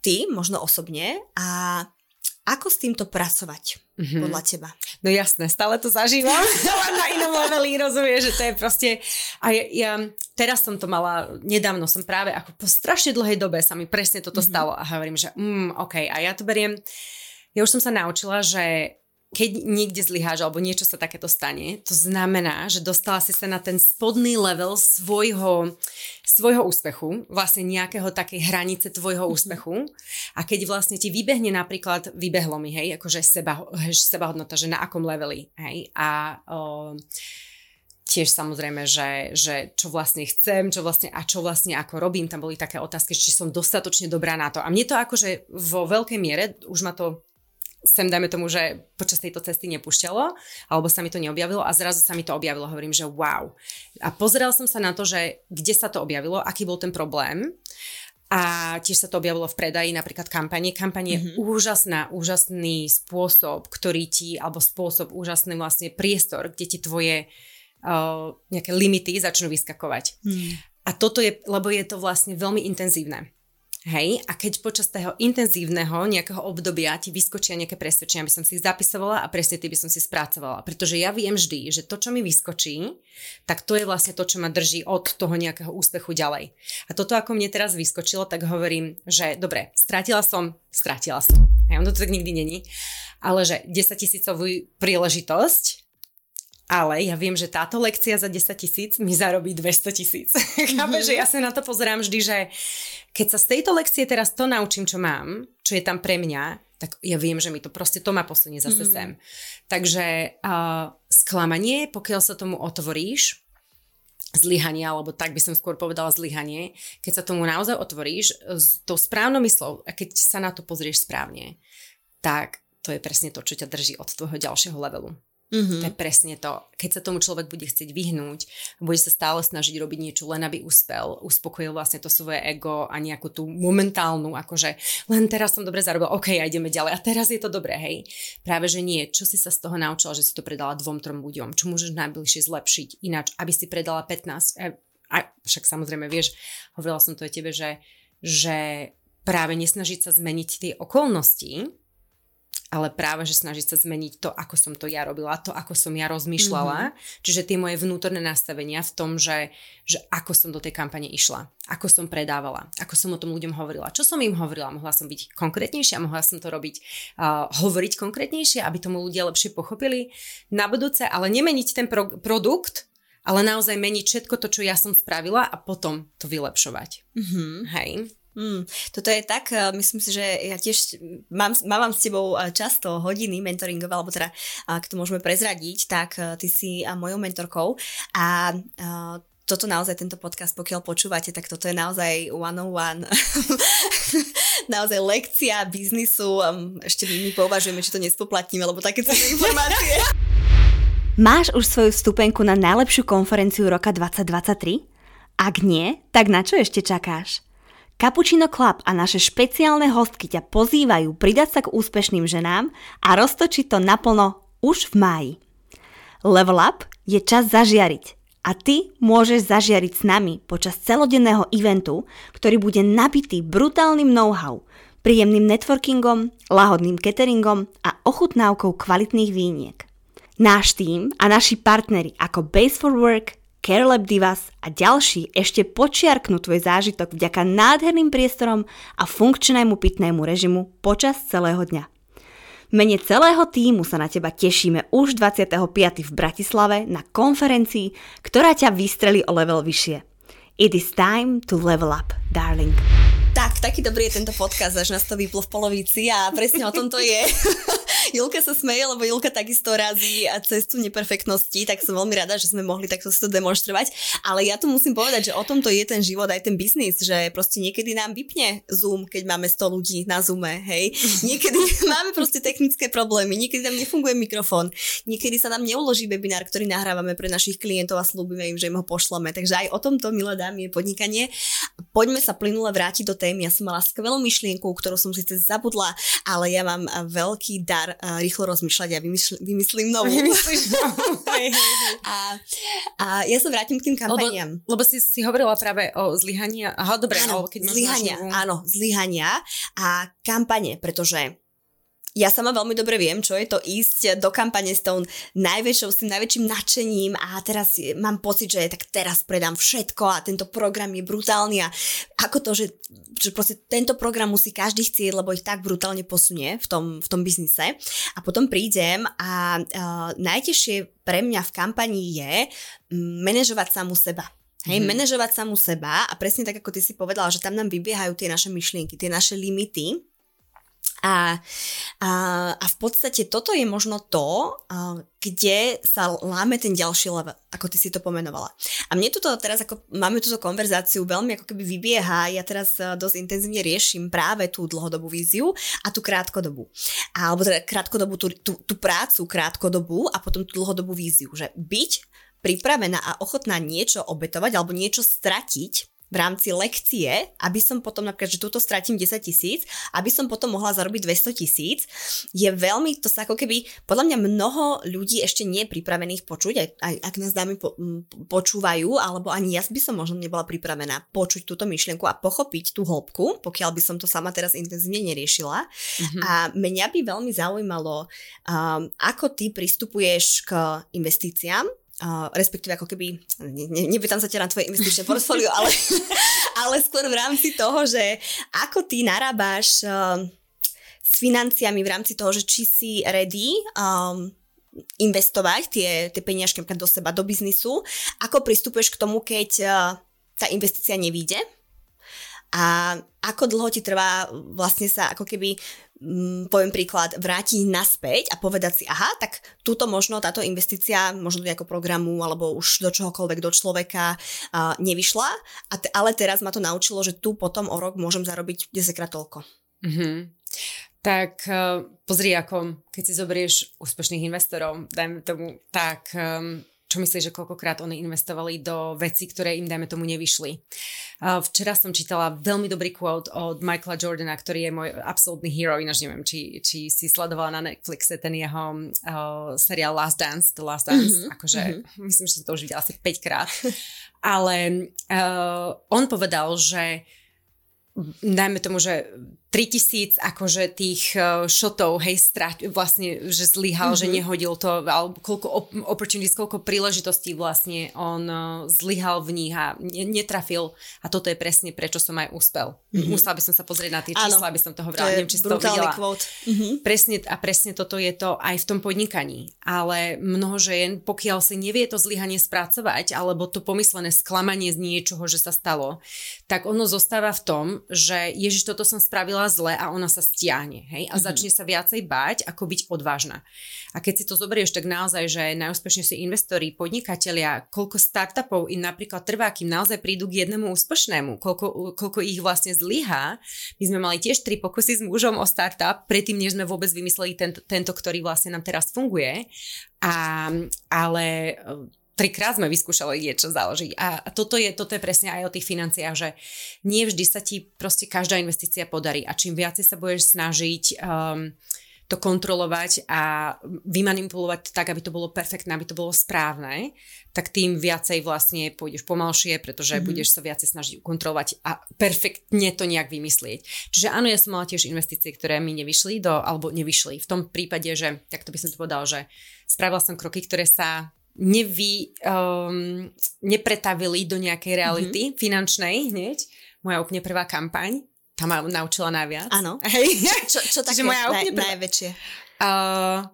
ty, možno osobne a ako s týmto pracovať mm-hmm. podľa teba? No jasné, stále to zažívam, [laughs] ale na inom leveli rozumieš, že to je proste... A ja, ja teraz som to mala, nedávno som práve ako po strašne dlhej dobe sa mi presne toto mm-hmm. stalo a hovorím, že mm, OK, a ja to beriem... Ja už som sa naučila, že keď niekde zlyháš alebo niečo sa takéto stane, to znamená, že dostala si sa na ten spodný level svojho, svojho úspechu, vlastne nejakého takej hranice tvojho mm-hmm. úspechu a keď vlastne ti vybehne napríklad, vybehlo mi, hej, akože seba, seba hodnota, že na akom leveli, hej, a o, tiež samozrejme, že, že čo vlastne chcem, čo vlastne a čo vlastne ako robím, tam boli také otázky, či som dostatočne dobrá na to. A mne to akože vo veľkej miere, už ma to sem dajme tomu, že počas tejto cesty nepúšťalo, alebo sa mi to neobjavilo a zrazu sa mi to objavilo. Hovorím, že wow. A pozeral som sa na to, že kde sa to objavilo, aký bol ten problém. A tiež sa to objavilo v predaji, napríklad kampanie. Kampanie mm-hmm. je úžasná, úžasný spôsob, ktorý ti, alebo spôsob, úžasný vlastne priestor, kde ti tvoje uh, nejaké limity začnú vyskakovať. Mm. A toto je, lebo je to vlastne veľmi intenzívne. Hej, a keď počas toho intenzívneho nejakého obdobia ti vyskočia nejaké presvedčenia, by som si ich zapisovala a presne ty by som si spracovala. Pretože ja viem vždy, že to, čo mi vyskočí, tak to je vlastne to, čo ma drží od toho nejakého úspechu ďalej. A toto, ako mne teraz vyskočilo, tak hovorím, že dobre, strátila som, strátila som. Hej, ono to tak nikdy není. Ale že 10 tisícovú príležitosť ale ja viem, že táto lekcia za 10 tisíc mi zarobí 200 tisíc. [laughs] Mm-hmm. že ja sa na to pozerám vždy, že keď sa z tejto lekcie teraz to naučím, čo mám, čo je tam pre mňa, tak ja viem, že mi to proste to ma posunie zase mm. sem. Takže uh, sklamanie, pokiaľ sa tomu otvoríš, zlyhanie, alebo tak by som skôr povedala zlyhanie, keď sa tomu naozaj otvoríš s tou správnou myslou a keď sa na to pozrieš správne, tak to je presne to, čo ťa drží od tvojho ďalšieho levelu. Mm-hmm. To je presne to. Keď sa tomu človek bude chcieť vyhnúť, bude sa stále snažiť robiť niečo, len aby uspel, uspokojil vlastne to svoje ego a nejakú tú momentálnu, akože len teraz som dobre zarobil, OK, a ideme ďalej. A teraz je to dobré, hej. Práve, že nie. Čo si sa z toho naučila, že si to predala dvom, trom ľuďom? Čo môžeš najbližšie zlepšiť ináč, aby si predala 15? A, a však samozrejme, vieš, hovorila som to aj tebe, že, že práve nesnažiť sa zmeniť tie okolnosti, ale práve, že snažiť sa zmeniť to, ako som to ja robila, to, ako som ja rozmýšľala. Mm-hmm. Čiže tie moje vnútorné nastavenia v tom, že, že ako som do tej kampane išla, ako som predávala, ako som o tom ľuďom hovorila, čo som im hovorila, mohla som byť konkrétnejšia, mohla som to robiť, uh, hovoriť konkrétnejšie, aby tomu ľudia lepšie pochopili na budúce, ale nemeniť ten pro- produkt, ale naozaj meniť všetko to, čo ja som spravila a potom to vylepšovať. Mm-hmm. Hej. Mm, toto je tak, eh, myslím si, že ja tiež mám, mám s tebou eh, často hodiny mentoringové, alebo teda, ak to môžeme prezradiť, tak eh, ty si mojou mentorkou a toto naozaj, tento podcast, pokiaľ počúvate, tak toto je naozaj one on one. naozaj lekcia biznisu. Ešte my považujeme, či to nespoplatníme, lebo také cenné informácie. [laughs] Máš už svoju vstupenku na najlepšiu konferenciu roka 2023? Ak nie, tak na čo ešte čakáš? Cappuccino Club a naše špeciálne hostky ťa pozývajú pridať sa k úspešným ženám a roztočiť to naplno už v máji. Level Up je čas zažiariť a ty môžeš zažiariť s nami počas celodenného eventu, ktorý bude nabitý brutálnym know-how, príjemným networkingom, lahodným cateringom a ochutnávkou kvalitných výniek. Náš tým a naši partnery ako Base for Work, CareLab Divas a ďalší ešte počiarknú tvoj zážitok vďaka nádherným priestorom a funkčnému pitnému režimu počas celého dňa. V mene celého týmu sa na teba tešíme už 25. v Bratislave na konferencii, ktorá ťa vystrelí o level vyššie. It is time to level up, darling. Tak, taký dobrý je tento podcast, až nás to vyplo v polovici a presne o tom to je. [laughs] Julka sa smeje, lebo Julka takisto razí a cestu neperfektnosti, tak som veľmi rada, že sme mohli takto si to demonstrovať. Ale ja tu musím povedať, že o tomto je ten život, aj ten biznis, že proste niekedy nám vypne Zoom, keď máme 100 ľudí na Zoome, hej. [laughs] Niekedy máme proste technické problémy, niekedy tam nefunguje mikrofón, niekedy sa nám neuloží webinár, ktorý nahrávame pre našich klientov a slúbime im, že im ho pošleme. Takže aj o tomto, milé dámy, je podnikanie. Poďme sa plynule vrátiť do témy. Ja som mala skvelú myšlienku, ktorú som síce zabudla, ale ja mám veľký dar rýchlo rozmýšľať a vymysl, vymyslím novú. Vymyslíš novú. [laughs] a, a ja sa vrátim k tým kampaniám. Lebo, lebo si, si hovorila práve o zlyhania. Aha, dobre, áno, keď zlyhania, áno, zlyhania a kampane, pretože ja sama veľmi dobre viem, čo je to ísť do kampane s tou najväčšou, s tým najväčším nadšením a teraz mám pocit, že tak teraz predám všetko a tento program je brutálny a ako to, že, že proste tento program musí každý chcieť, lebo ich tak brutálne posunie v tom, v tom biznise. A potom prídem a uh, najtežšie pre mňa v kampani je manažovať samu seba. Hej, mm. manažovať samu seba a presne tak, ako ty si povedala, že tam nám vybiehajú tie naše myšlienky, tie naše limity a, a, a v podstate toto je možno to, kde sa láme ten ďalší level, ako ty si to pomenovala. A mne toto teraz, ako máme túto konverzáciu, veľmi ako keby vybieha, ja teraz dosť intenzívne riešim práve tú dlhodobú víziu a tú krátkodobú. Alebo teda krátkodobú, tú, tú, tú prácu krátkodobú a potom tú dlhodobú víziu, že byť pripravená a ochotná niečo obetovať alebo niečo stratiť v rámci lekcie, aby som potom napríklad, že túto stratím 10 tisíc, aby som potom mohla zarobiť 200 tisíc, je veľmi, to sa ako keby, podľa mňa mnoho ľudí ešte nie je pripravených počuť, aj, aj ak nás dámy po, počúvajú, alebo ani ja by som možno nebola pripravená počuť túto myšlienku a pochopiť tú hĺbku, pokiaľ by som to sama teraz intenzívne neriešila. Mm-hmm. A mňa by veľmi zaujímalo, um, ako ty pristupuješ k investíciám, Uh, respektíve ako keby, ne, ne, nepýtam sa ťa na tvoje investičné portfólio, [laughs] ale, ale skôr v rámci toho, že ako ty narábaš uh, s financiami v rámci toho, že či si ready um, investovať tie, tie peniažky do seba, do biznisu, ako pristupuješ k tomu, keď uh, tá investícia nevíde a ako dlho ti trvá vlastne sa ako keby Mm, poviem príklad, vrátiť naspäť a povedať si, aha, tak túto možno táto investícia, možno do nejakého programu alebo už do čohokoľvek, do človeka uh, nevyšla, a te, ale teraz ma to naučilo, že tu potom o rok môžem zarobiť 10 krát toľko. Mm-hmm. Tak uh, pozri, ako keď si zoberieš úspešných investorov, dajme tomu, tak um, čo myslíš, že koľkokrát oni investovali do vecí, ktoré im, dajme tomu, nevyšli. Včera som čítala veľmi dobrý quote od Michaela Jordana, ktorý je môj absolútny hero, ináč neviem, či, či si sledovala na Netflixe ten jeho uh, seriál Last Dance, The Last Dance, mm-hmm. akože mm-hmm. myslím, že som to už videla asi 5 krát, ale uh, on povedal, že dajme tomu, že 3000 akože tých uh, šotov, hej, strať, vlastne, že zlyhal, mm-hmm. že nehodil to, alebo koľko op- opportunities, koľko príležitostí vlastne on uh, zlyhal v nich a ne- netrafil a toto je presne prečo som aj úspel. Mm-hmm. Musela by som sa pozrieť na tie čísla, aby som to hovorila. To Neviem, či to videla. Quote. Mm-hmm. Presne, a presne toto je to aj v tom podnikaní. Ale mnoho žien, pokiaľ si nevie to zlyhanie spracovať, alebo to pomyslené sklamanie z niečoho, že sa stalo, tak ono zostáva v tom, že Ježiš, toto som spravila urobila zle a ona sa stiahne, hej, a mm-hmm. začne sa viacej báť, ako byť odvážna. A keď si to zoberieš, tak naozaj, že najúspešnejší investori, podnikatelia, koľko startupov im napríklad trvá, kým naozaj prídu k jednému úspešnému, koľko, koľko ich vlastne zlyhá. My sme mali tiež tri pokusy s mužom o startup, predtým, než sme vôbec vymysleli tento, tento ktorý vlastne nám teraz funguje. A, ale trikrát sme vyskúšali niečo založiť. A toto je, toto je presne aj o tých financiách, že nie vždy sa ti proste každá investícia podarí a čím viacej sa budeš snažiť um, to kontrolovať a vymanipulovať tak, aby to bolo perfektné, aby to bolo správne, tak tým viacej vlastne pôjdeš pomalšie, pretože mm-hmm. budeš sa viacej snažiť kontrolovať a perfektne to nejak vymyslieť. Čiže áno, ja som mala tiež investície, ktoré mi nevyšli do, alebo nevyšli. V tom prípade, že, tak to by som to povedal, že spravila som kroky, ktoré sa nevy, um, nepretavili do nejakej reality mm-hmm. finančnej hneď. Moja úplne prvá kampaň, tá ma naučila najviac. Áno. [laughs] Hej. Čo, čo také moja naj, prvá... najväčšie? Uh,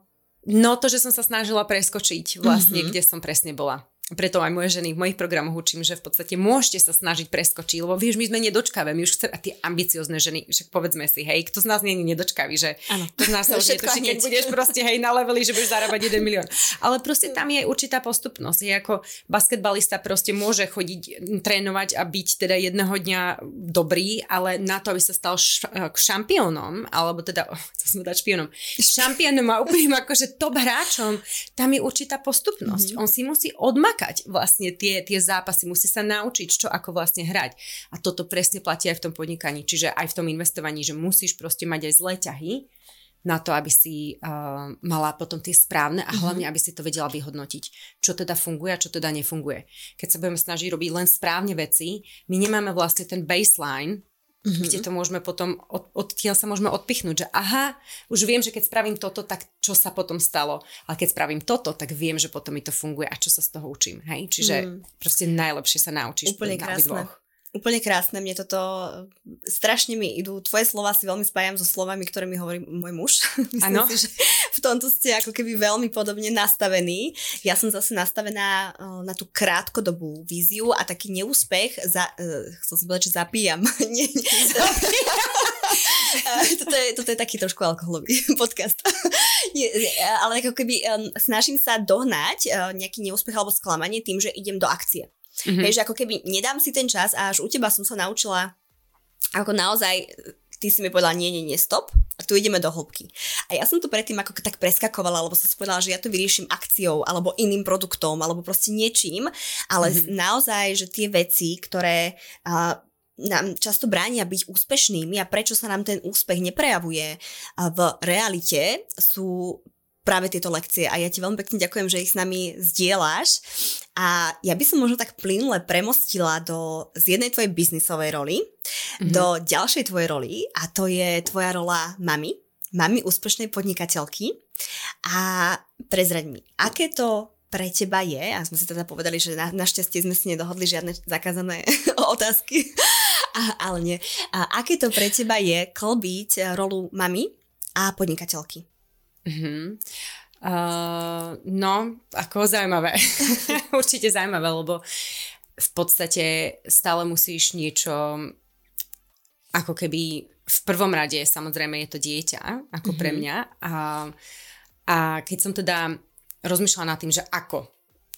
no to, že som sa snažila preskočiť vlastne, mm-hmm. kde som presne bola preto aj moje ženy v mojich programoch učím, že v podstate môžete sa snažiť preskočiť, lebo vieš, my sme nedočkavé, my už chceme, a tie ambiciozne ženy, však povedzme si, hej, kto z nás nie je nedočkavý, že ano. to z nás [laughs] sa už netočí, keď budeš proste, hej, na leveli, že budeš zarábať 1 milión. Ale proste tam je určitá postupnosť. Je ako basketbalista proste môže chodiť, trénovať a byť teda jedného dňa dobrý, ale na to, aby sa stal š- šampiónom, alebo teda, oh, chcem dať špiónom, šampiónom a úplným akože top hráčom, tam je určitá postupnosť. Mm-hmm. On si musí odmakať makať vlastne tie, tie zápasy, musí sa naučiť, čo ako vlastne hrať. A toto presne platí aj v tom podnikaní, čiže aj v tom investovaní, že musíš proste mať aj zlé ťahy, na to, aby si uh, mala potom tie správne a hlavne, mm-hmm. aby si to vedela vyhodnotiť, čo teda funguje a čo teda nefunguje. Keď sa budeme snažiť robiť len správne veci, my nemáme vlastne ten baseline, mm-hmm. kde to môžeme potom, od, odtiaľ sa môžeme odpichnúť, že aha, už viem, že keď spravím toto, tak čo sa potom stalo, ale keď spravím toto, tak viem, že potom mi to funguje a čo sa z toho učím, hej? Čiže mm. proste najlepšie sa naučíš. Úplne krásne. Dvoch. Úplne krásne, mne toto, strašne mi idú, tvoje slova si veľmi spájam so slovami, ktoré mi hovorí môj muž. [laughs] Myslím si, že v tomto ste ako keby veľmi podobne nastavení. Ja som zase nastavená eh, na tú krátkodobú víziu a taký neúspech, za, uh, chcel som povedať, že zapíjam. [laughs] nie, nie, [laughs] toto, je, toto je taký trošku alkoholový podcast. ale ako keby snažím sa dohnať nejaký neúspech alebo sklamanie tým, že idem do akcie. Mm-hmm. Hej, že ako keby nedám si ten čas a až u teba som sa naučila ako naozaj ty si mi povedala, nie, nie, nie, stop, a tu ideme do hĺbky. A ja som to predtým ako tak preskakovala, lebo som si povedala, že ja to vyrieším akciou, alebo iným produktom, alebo proste niečím, ale mm-hmm. naozaj, že tie veci, ktoré uh, nám často bránia byť úspešnými a prečo sa nám ten úspech neprejavuje v realite, sú práve tieto lekcie a ja ti veľmi pekne ďakujem, že ich s nami zdieľaš a ja by som možno tak plynule premostila do, z jednej tvojej biznisovej roli mm-hmm. do ďalšej tvojej roli a to je tvoja rola mami, mami úspešnej podnikateľky a prezraď mi, aké to pre teba je, a sme si teda povedali, že na, našťastie sme si nedohodli žiadne zakázané [laughs] otázky, a, ale nie. A aké to pre teba je klbiť rolu mami a podnikateľky? Mm-hmm. Uh, no, ako zaujímavé. [laughs] Určite zaujímavé, lebo v podstate stále musíš niečo ako keby v prvom rade samozrejme je to dieťa, ako mm-hmm. pre mhm. mňa. A, a keď som teda rozmýšľala nad tým, že ako,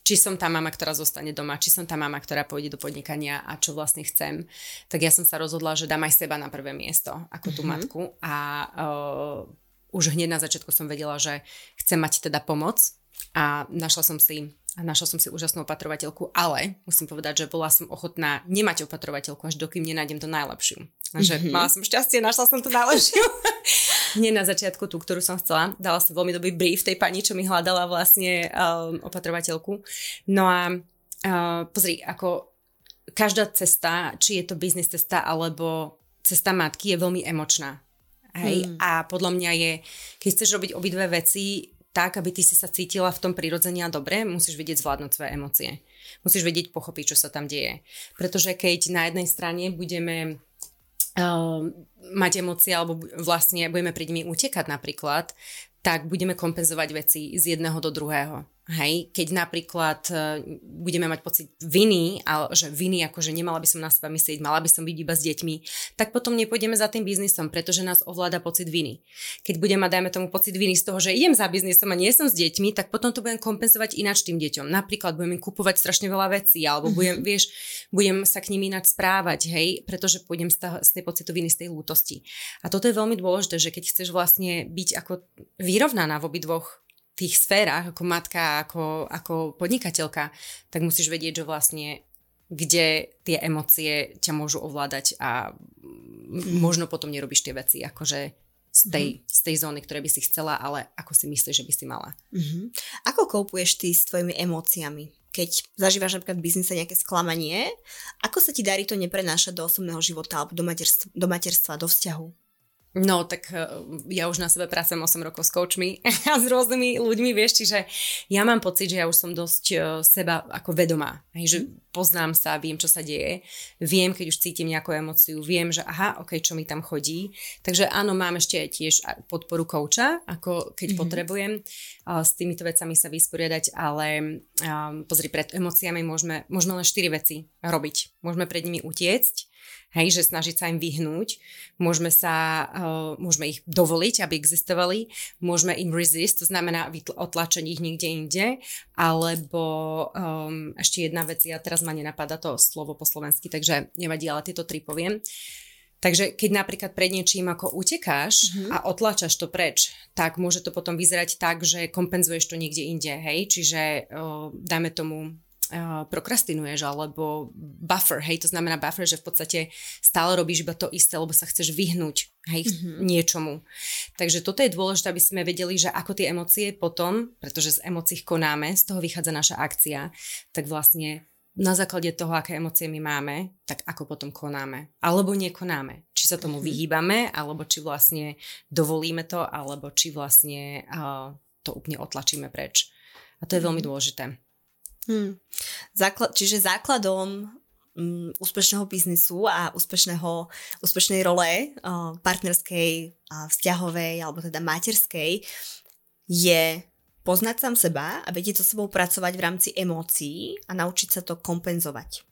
či som tá mama, ktorá zostane doma, či som tá mama, ktorá pôjde do podnikania a čo vlastne chcem, tak ja som sa rozhodla, že dám aj seba na prvé miesto, ako tú mm-hmm. matku a uh, už hneď na začiatku som vedela, že chcem mať teda pomoc a našla som si a našla som si úžasnú opatrovateľku, ale musím povedať, že bola som ochotná nemať opatrovateľku, až dokým nenájdem to najlepšiu. A že mm-hmm. mala som šťastie, našla som to najlepšiu. [laughs] Nie na začiatku tú, ktorú som chcela. Dala som veľmi dobrý brief tej pani, čo mi hľadala vlastne um, opatrovateľku. No a uh, pozri, ako každá cesta, či je to biznis cesta alebo cesta matky je veľmi emočná Hej? Mm. A podľa mňa je, keď chceš robiť obidve veci tak, aby ty si sa cítila v tom prirodzene a dobre, musíš vedieť zvládnuť svoje emócie. Musíš vedieť pochopiť, čo sa tam deje. Pretože keď na jednej strane budeme uh, mať emócie alebo vlastne budeme pred nimi utekať napríklad, tak budeme kompenzovať veci z jedného do druhého. Hej, keď napríklad uh, budeme mať pocit viny, ale že viny, akože nemala by som na seba myslieť, mala by som byť iba s deťmi, tak potom nepôjdeme za tým biznisom, pretože nás ovláda pocit viny. Keď budeme mať, dajme tomu, pocit viny z toho, že idem za biznisom a nie som s deťmi, tak potom to budem kompenzovať ináč tým deťom. Napríklad budeme kupovať strašne veľa vecí, alebo budem, mm-hmm. vieš, budem sa k ním ináč správať, hej, pretože pôjdem z, toho, z tej pocitu viny, z tej lútosti. A toto je veľmi dôležité, že keď chceš vlastne byť ako vyrovnaná v obidvoch tých sférach, ako matka, ako, ako podnikateľka, tak musíš vedieť, že vlastne kde tie emócie ťa môžu ovládať a možno potom nerobíš tie veci akože z tej, mm-hmm. z tej zóny, ktoré by si chcela, ale ako si myslíš, že by si mala. Mm-hmm. Ako koupuješ ty s tvojimi emóciami? Keď zažívaš napríklad v biznise nejaké sklamanie, ako sa ti darí to neprenášať do osobného života alebo do materstva, do, materstva, do vzťahu? No, tak eh, ja už na sebe pracujem 8 rokov s coachmi [laughs] a s rôznymi ľuďmi, vieš, čiže ja mám pocit, že ja už som dosť uh, seba ako vedomá, hej, že poznám sa, viem, čo sa deje, viem, keď už cítim nejakú emociu, viem, že aha, ok, čo mi tam chodí, takže áno, mám ešte tiež podporu kouča, ako keď mm-hmm. potrebujem s týmito vecami sa vysporiadať, ale um, pozri, pred emóciami môžeme, môžeme len 4 veci robiť. Môžeme pred nimi utiecť, hej, že snažiť sa im vyhnúť, môžeme sa, uh, môžeme ich dovoliť, aby existovali, môžeme im resist, to znamená otlačať ich niekde inde, alebo um, ešte jedna vec, ja teraz ma nenapadá to slovo po slovensky, takže nevadí, ale tieto tri poviem. Takže keď napríklad pred niečím ako utekáš mm-hmm. a otlačaš to preč, tak môže to potom vyzerať tak, že kompenzuješ to niekde inde, hej? Čiže uh, dajme tomu prokrastinuješ alebo buffer, hej, to znamená buffer, že v podstate stále robíš iba to isté, lebo sa chceš vyhnúť, hej, mm-hmm. niečomu. Takže toto je dôležité, aby sme vedeli, že ako tie emócie potom, pretože z emócií konáme, z toho vychádza naša akcia, tak vlastne na základe toho, aké emócie my máme, tak ako potom konáme. Alebo nekonáme. Či sa tomu mm-hmm. vyhýbame, alebo či vlastne dovolíme to, alebo či vlastne uh, to úplne otlačíme preč. A to je veľmi mhm. dôležité. Hmm. Základ, čiže základom um, úspešného biznisu a úspešného, úspešnej role uh, partnerskej, uh, vzťahovej alebo teda materskej je poznať sám seba a vedieť so sebou pracovať v rámci emócií a naučiť sa to kompenzovať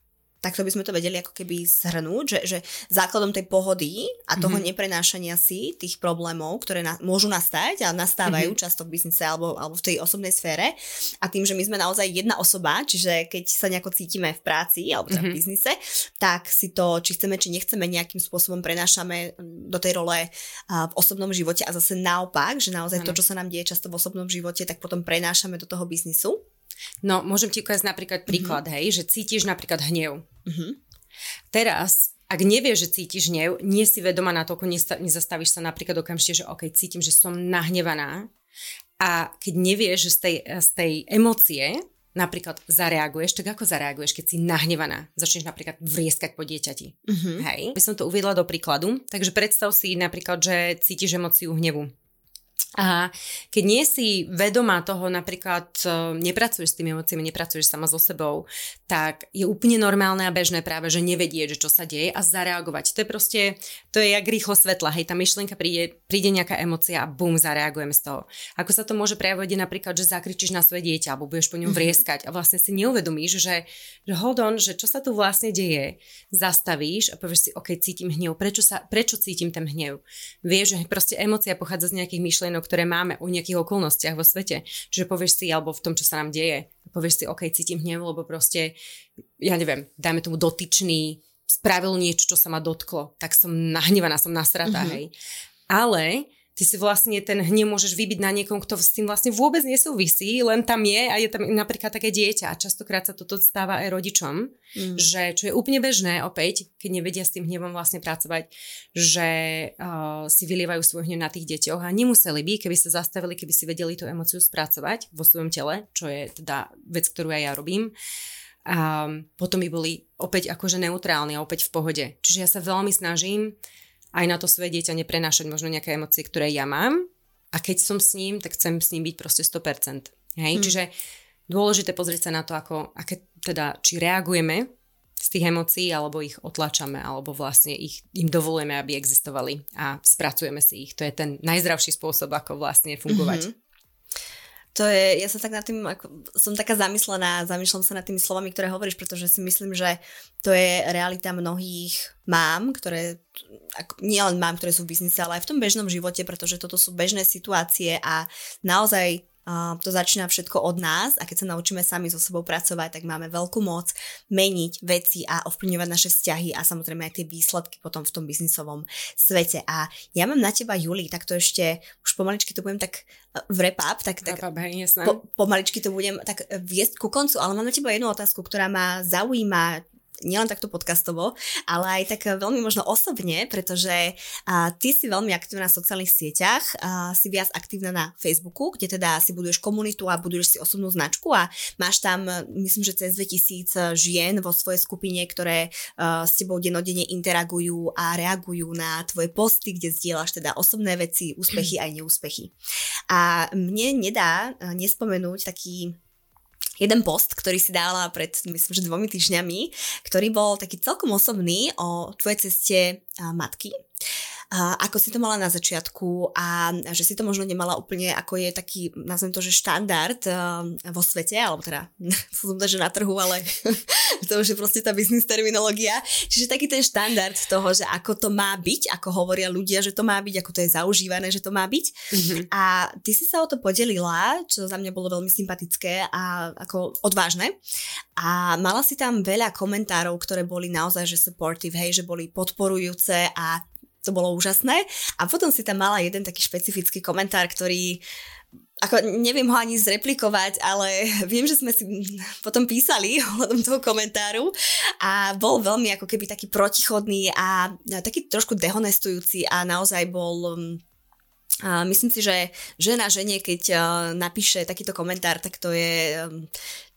takto by sme to vedeli ako keby zhrnúť, že, že základom tej pohody a toho mm-hmm. neprenášania si tých problémov, ktoré na, môžu nastať a nastávajú mm-hmm. často v biznise alebo, alebo v tej osobnej sfére a tým, že my sme naozaj jedna osoba, čiže keď sa nejako cítime v práci alebo teda mm-hmm. v mhm. biznise, tak si to, či chceme, či nechceme, nejakým spôsobom prenášame do tej role v osobnom živote a zase naopak, že naozaj mm-hmm. to, čo sa nám deje často v osobnom živote, tak potom prenášame do toho biznisu. No, môžem ti ukázať napríklad mhm. príklad, mm-hmm. hej, že cítiš napríklad hnev. Mm-hmm. Teraz, ak nevieš, že cítiš hnev, nie si vedomá na to, nezastavíš sa napríklad okamžite, že ok, cítim, že som nahnevaná a keď nevieš, že z tej, z tej emócie napríklad zareaguješ, tak ako zareaguješ, keď si nahnevaná? Začneš napríklad vrieskať po dieťati. Mm-hmm. Hej. By som to uviedla do príkladu. Takže predstav si napríklad, že cítiš emóciu hnevu. A keď nie si vedomá toho, napríklad e, nepracuješ s tými emóciami, nepracuješ sama so sebou, tak je úplne normálne a bežné práve, že nevedieť, že čo sa deje a zareagovať. To je proste, to je jak rýchlo svetla. Hej, tá myšlienka príde, príde nejaká emócia a bum, zareagujeme z toho. Ako sa to môže prejavovať napríklad, že zakričíš na svoje dieťa alebo budeš po ňom mhm. vrieskať a vlastne si neuvedomíš, že, že hold on, že čo sa tu vlastne deje, zastavíš a povieš si, ok, cítim hnev, prečo, sa, prečo cítim ten hnev. Vieš, že proste emócia pochádza z nejakých myšlienok, ktoré máme o nejakých okolnostiach vo svete. Čiže povieš si, alebo v tom, čo sa nám deje, povieš si, OK, cítim hnev, lebo proste, ja neviem, dajme tomu dotyčný, spravil niečo, čo sa ma dotklo, tak som nahnevaná, som nasratá, mm-hmm. hej. Ale ty si vlastne ten hnev môžeš vybiť na niekom, kto s tým vlastne vôbec nesúvisí, len tam je a je tam napríklad také dieťa. A častokrát sa toto stáva aj rodičom, mm. že čo je úplne bežné opäť, keď nevedia s tým hnevom vlastne pracovať, že uh, si vylievajú svoj hnev na tých deťoch a nemuseli by, keby sa zastavili, keby si vedeli tú emociu spracovať vo svojom tele, čo je teda vec, ktorú aj ja robím. A potom by boli opäť akože neutrálni a opäť v pohode. Čiže ja sa veľmi snažím aj na to svoje dieťa neprenášať možno nejaké emócie, ktoré ja mám a keď som s ním, tak chcem s ním byť proste 100%. Hej? Hmm. Čiže dôležité pozrieť sa na to, ako, aké, teda, či reagujeme z tých emócií, alebo ich otlačame, alebo vlastne ich, im dovolujeme, aby existovali a spracujeme si ich. To je ten najzdravší spôsob, ako vlastne fungovať. Mm-hmm. To je, ja som tak nad tým, ako, som taká zamyslená, zamýšľam sa nad tými slovami, ktoré hovoríš, pretože si myslím, že to je realita mnohých mám, ktoré, ako, nie len mám, ktoré sú v biznise, ale aj v tom bežnom živote, pretože toto sú bežné situácie a naozaj to začína všetko od nás a keď sa naučíme sami so sebou pracovať, tak máme veľkú moc meniť veci a ovplyvňovať naše vzťahy a samozrejme aj tie výsledky potom v tom biznisovom svete. A ja mám na teba, Juli, tak to ešte už pomaličky to budem tak uh, wrap up, tak, tak up, hej, po, pomaličky to budem tak viesť ku koncu, ale mám na teba jednu otázku, ktorá ma zaujíma nielen takto podcastovo, ale aj tak veľmi možno osobne, pretože a, ty si veľmi aktívna na sociálnych sieťach, a, si viac aktívna na Facebooku, kde teda si buduješ komunitu a buduješ si osobnú značku a máš tam, myslím, že cez 2000 žien vo svojej skupine, ktoré a, s tebou denodene interagujú a reagujú na tvoje posty, kde zdieľaš teda osobné veci, úspechy aj neúspechy. A mne nedá nespomenúť taký jeden post, ktorý si dala pred, myslím, že dvomi týždňami, ktorý bol taký celkom osobný o tvojej ceste matky ako si to mala na začiatku a že si to možno nemala úplne, ako je taký, nazvem to, že štandard vo svete, alebo teda, [laughs] som že na trhu, ale [laughs] to už je proste tá biznis terminológia. Čiže taký ten štandard toho, že ako to má byť, ako hovoria ľudia, že to má byť, ako to je zaužívané, že to má byť. Mm-hmm. A ty si sa o to podelila, čo za mňa bolo veľmi sympatické a ako odvážne. A mala si tam veľa komentárov, ktoré boli naozaj že supportive, hej, že boli podporujúce a to bolo úžasné. A potom si tam mala jeden taký špecifický komentár, ktorý ako neviem ho ani zreplikovať, ale [laughs] viem, že sme si [laughs] potom písali [laughs] ohľadom toho komentáru a bol veľmi ako keby taký protichodný a taký trošku dehonestujúci a naozaj bol a myslím si, že žena žene, keď napíše takýto komentár, tak to je,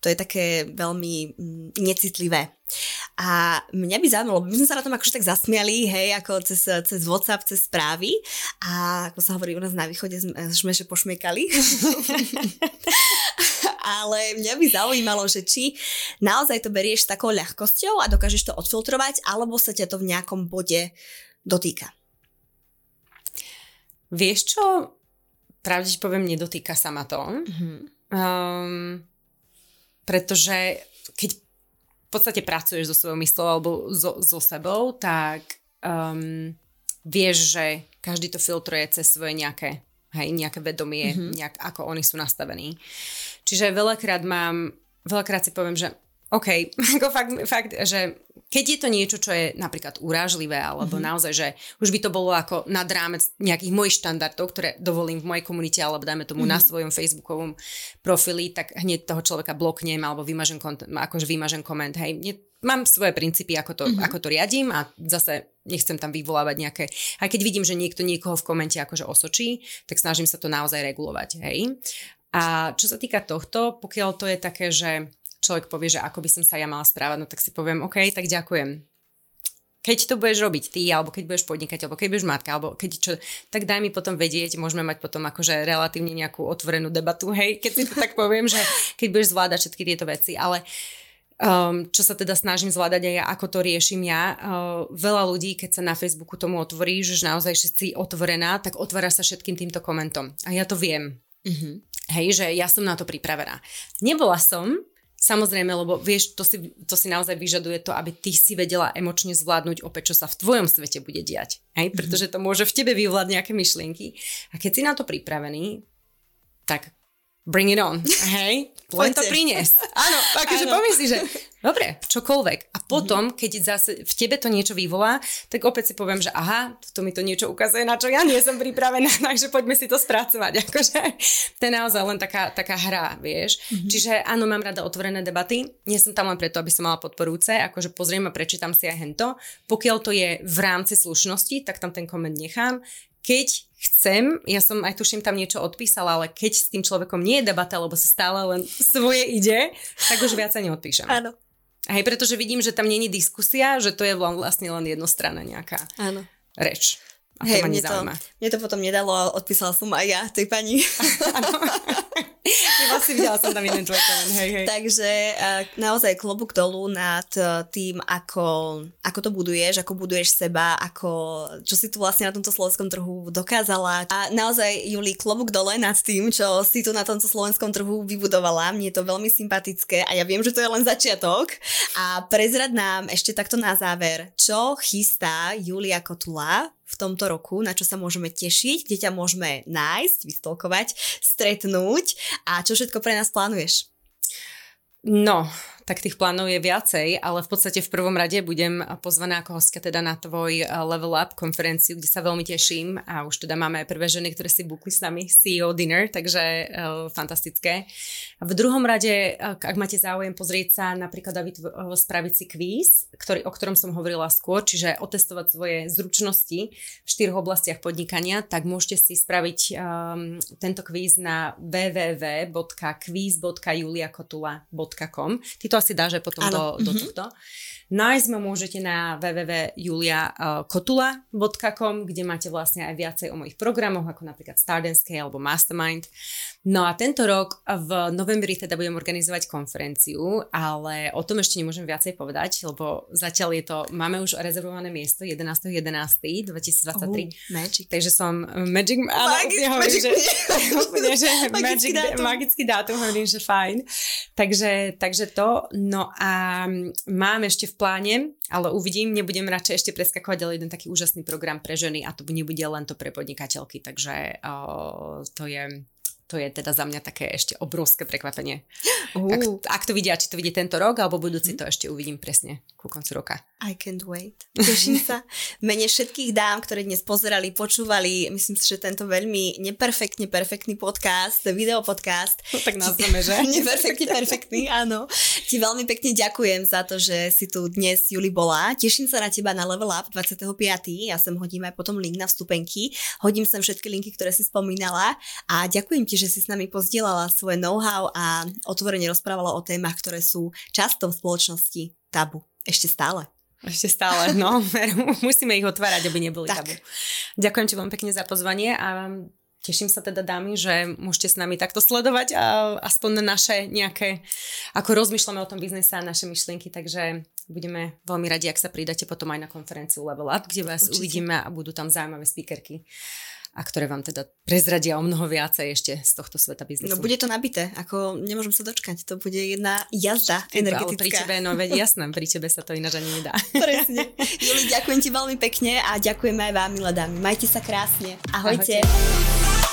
to je také veľmi mm, necitlivé. A mňa by zaujímalo, my sme sa na tom akože tak zasmiali, hej, ako cez, cez WhatsApp, cez správy a ako sa hovorí u nás na východe, sme že pošmiekali. [laughs] Ale mňa by zaujímalo, že či naozaj to berieš s takou ľahkosťou a dokážeš to odfiltrovať, alebo sa ťa to v nejakom bode dotýka. Vieš čo? Pravde poviem, nedotýka sa ma to. Mm-hmm. Um, pretože keď v podstate pracuješ so svojou myslou alebo so, so sebou, tak um, vieš, že každý to filtruje cez svoje nejaké, hej, nejaké vedomie, mm-hmm. nejak, ako oni sú nastavení. Čiže veľakrát mám, veľakrát si poviem, že OK, [laughs] ako fakt, fakt, že keď je to niečo, čo je napríklad urážlivé, alebo mm-hmm. naozaj, že už by to bolo ako nad rámec nejakých mojich štandardov, ktoré dovolím v mojej komunite, alebo dajme tomu mm-hmm. na svojom facebookovom profili, tak hneď toho človeka bloknem, alebo vymažem, kontent, akože vymažem koment, hej, nie, mám svoje princípy, ako to, mm-hmm. ako to riadím a zase nechcem tam vyvolávať nejaké, aj keď vidím, že niekto niekoho v komente akože osočí, tak snažím sa to naozaj regulovať, hej. A čo sa týka tohto, pokiaľ to je také, že človek povie, že ako by som sa ja mala správať, no tak si poviem, OK, tak ďakujem. Keď to budeš robiť ty, alebo keď budeš podnikať, alebo keď budeš matka, alebo keď čo, tak daj mi potom vedieť, môžeme mať potom akože relatívne nejakú otvorenú debatu, hej, keď si to tak poviem, že keď budeš zvládať všetky tieto veci, ale um, čo sa teda snažím zvládať aj ja, ako to riešim ja. Uh, veľa ľudí, keď sa na Facebooku tomu otvorí, že naozaj si otvorená, tak otvára sa všetkým týmto komentom. A ja to viem. Mm-hmm. Hej, že ja som na to pripravená. Nebola som, Samozrejme, lebo vieš, to si, to si naozaj vyžaduje to, aby ty si vedela emočne zvládnuť opäť, čo sa v tvojom svete bude diať. Hej? Mhm. Pretože to môže v tebe vyvolať nejaké myšlienky. A keď si na to pripravený, tak bring it on, [laughs] hej? Len to priniesť. [laughs] Áno, akože pomyslí, že [laughs] Dobre, čokoľvek. A potom, keď zase v tebe to niečo vyvolá, tak opäť si poviem, že aha, to mi to niečo ukazuje, na čo ja nie som pripravená, takže poďme si to spracovať. Akože, to je naozaj len taká, taká hra, vieš. Mm-hmm. Čiže áno, mám rada otvorené debaty. Nie som tam len preto, aby som mala podporúce, akože pozriem a prečítam si aj hento. Pokiaľ to je v rámci slušnosti, tak tam ten koment nechám keď chcem, ja som aj tuším tam niečo odpísala, ale keď s tým človekom nie je debata, lebo sa stále len [laughs] svoje ide, tak už viac sa neodpíšem. Áno. Hej, pretože vidím, že tam není diskusia, že to je vlastne len jednostranná nejaká Áno. reč. A to hey, ma mne to, mne to potom nedalo, odpísala som aj ja tej pani. [laughs] [laughs] vlastne videla som tam jeden hej, hej. Takže uh, naozaj klobúk dolu nad uh, tým, ako, ako to buduješ, ako buduješ seba, ako, čo si tu vlastne na tomto slovenskom trhu dokázala. A naozaj, Juli, klobúk dole nad tým, čo si tu na tomto slovenskom trhu vybudovala. Mne je to veľmi sympatické a ja viem, že to je len začiatok. A prezrad nám ešte takto na záver, čo chystá Julia Kotula v tomto roku, na čo sa môžeme tešiť, kde ťa môžeme nájsť, vystolkovať, stretnúť a čo všetko pre nás plánuješ? No, tak tých plánov je viacej, ale v podstate v prvom rade budem pozvaná ako hostka teda na tvoj eh, Level Up konferenciu, kde sa veľmi teším a už teda máme prvé ženy, ktoré si bukli s nami CEO dinner, takže uh, fantastické. V druhom rade, ak máte záujem pozrieť sa napríklad a vytvo- spraviť si kvíz, ktorý, o ktorom som hovorila skôr, čiže otestovať svoje zručnosti v štyroch oblastiach podnikania, tak môžete si spraviť um, tento kvíz na www.quiz.juliakotula.com. Ty to asi dáže potom do, do mm-hmm. tohto. Nájsť ma môžete na www.juliakotula.com, kde máte vlastne aj viacej o mojich programoch, ako napríklad Scale alebo Mastermind. No a tento rok v novembri teda budem organizovať konferenciu, ale o tom ešte nemôžem viacej povedať, lebo zatiaľ je to, máme už rezervované miesto 11.11.2023. Oh, magic. Takže som Magic, áno, magic, ja hovorím, magic, že, [laughs] úplne, že [laughs] magic, dátum. magický dátum, hovorím, že fajn. Takže, takže to, no a mám ešte v pláne, ale uvidím, nebudem radšej ešte preskakovať, ale jeden taký úžasný program pre ženy a to nebude len to pre podnikateľky, takže o, to je to je teda za mňa také ešte obrovské prekvapenie. Uh. Ak, ak to vidia, či to vidie tento rok, alebo budúci, to ešte uvidím presne ku koncu roka. I can't wait. Teším sa. [laughs] Mene všetkých dám, ktoré dnes pozerali, počúvali, myslím si, že tento veľmi neperfektne perfektný podcast, video podcast. No, tak nazveme, že? [laughs] neperfektne perfektný, áno. Ti veľmi pekne ďakujem za to, že si tu dnes, Juli, bola. Teším sa na teba na Level Up 25. Ja sem hodím aj potom link na vstupenky. Hodím sem všetky linky, ktoré si spomínala a ďakujem ti, že si s nami pozdielala svoje know-how a otvorene rozprávala o témach, ktoré sú často v spoločnosti tabu. Ešte stále. Ešte stále, no. [laughs] Musíme ich otvárať, aby neboli tak. tabu. Ďakujem ti veľmi pekne za pozvanie a teším sa teda dámy, že môžete s nami takto sledovať a aspoň naše nejaké, ako rozmýšľame o tom biznese a naše myšlienky, takže budeme veľmi radi, ak sa pridáte potom aj na konferenciu Level Up, kde vás Určite. uvidíme a budú tam zaujímavé speakerky a ktoré vám teda prezradia o mnoho viacej ešte z tohto sveta biznesu. No bude to nabité, ako nemôžem sa dočkať, to bude jedna jazda energetická. Pri tebe, no veď jasné, pri tebe sa to ináč ani nedá. [laughs] Presne. Juli, ďakujem ti veľmi pekne a ďakujem aj vám, milé dámy. Majte sa krásne. Ahojte. Ahojte.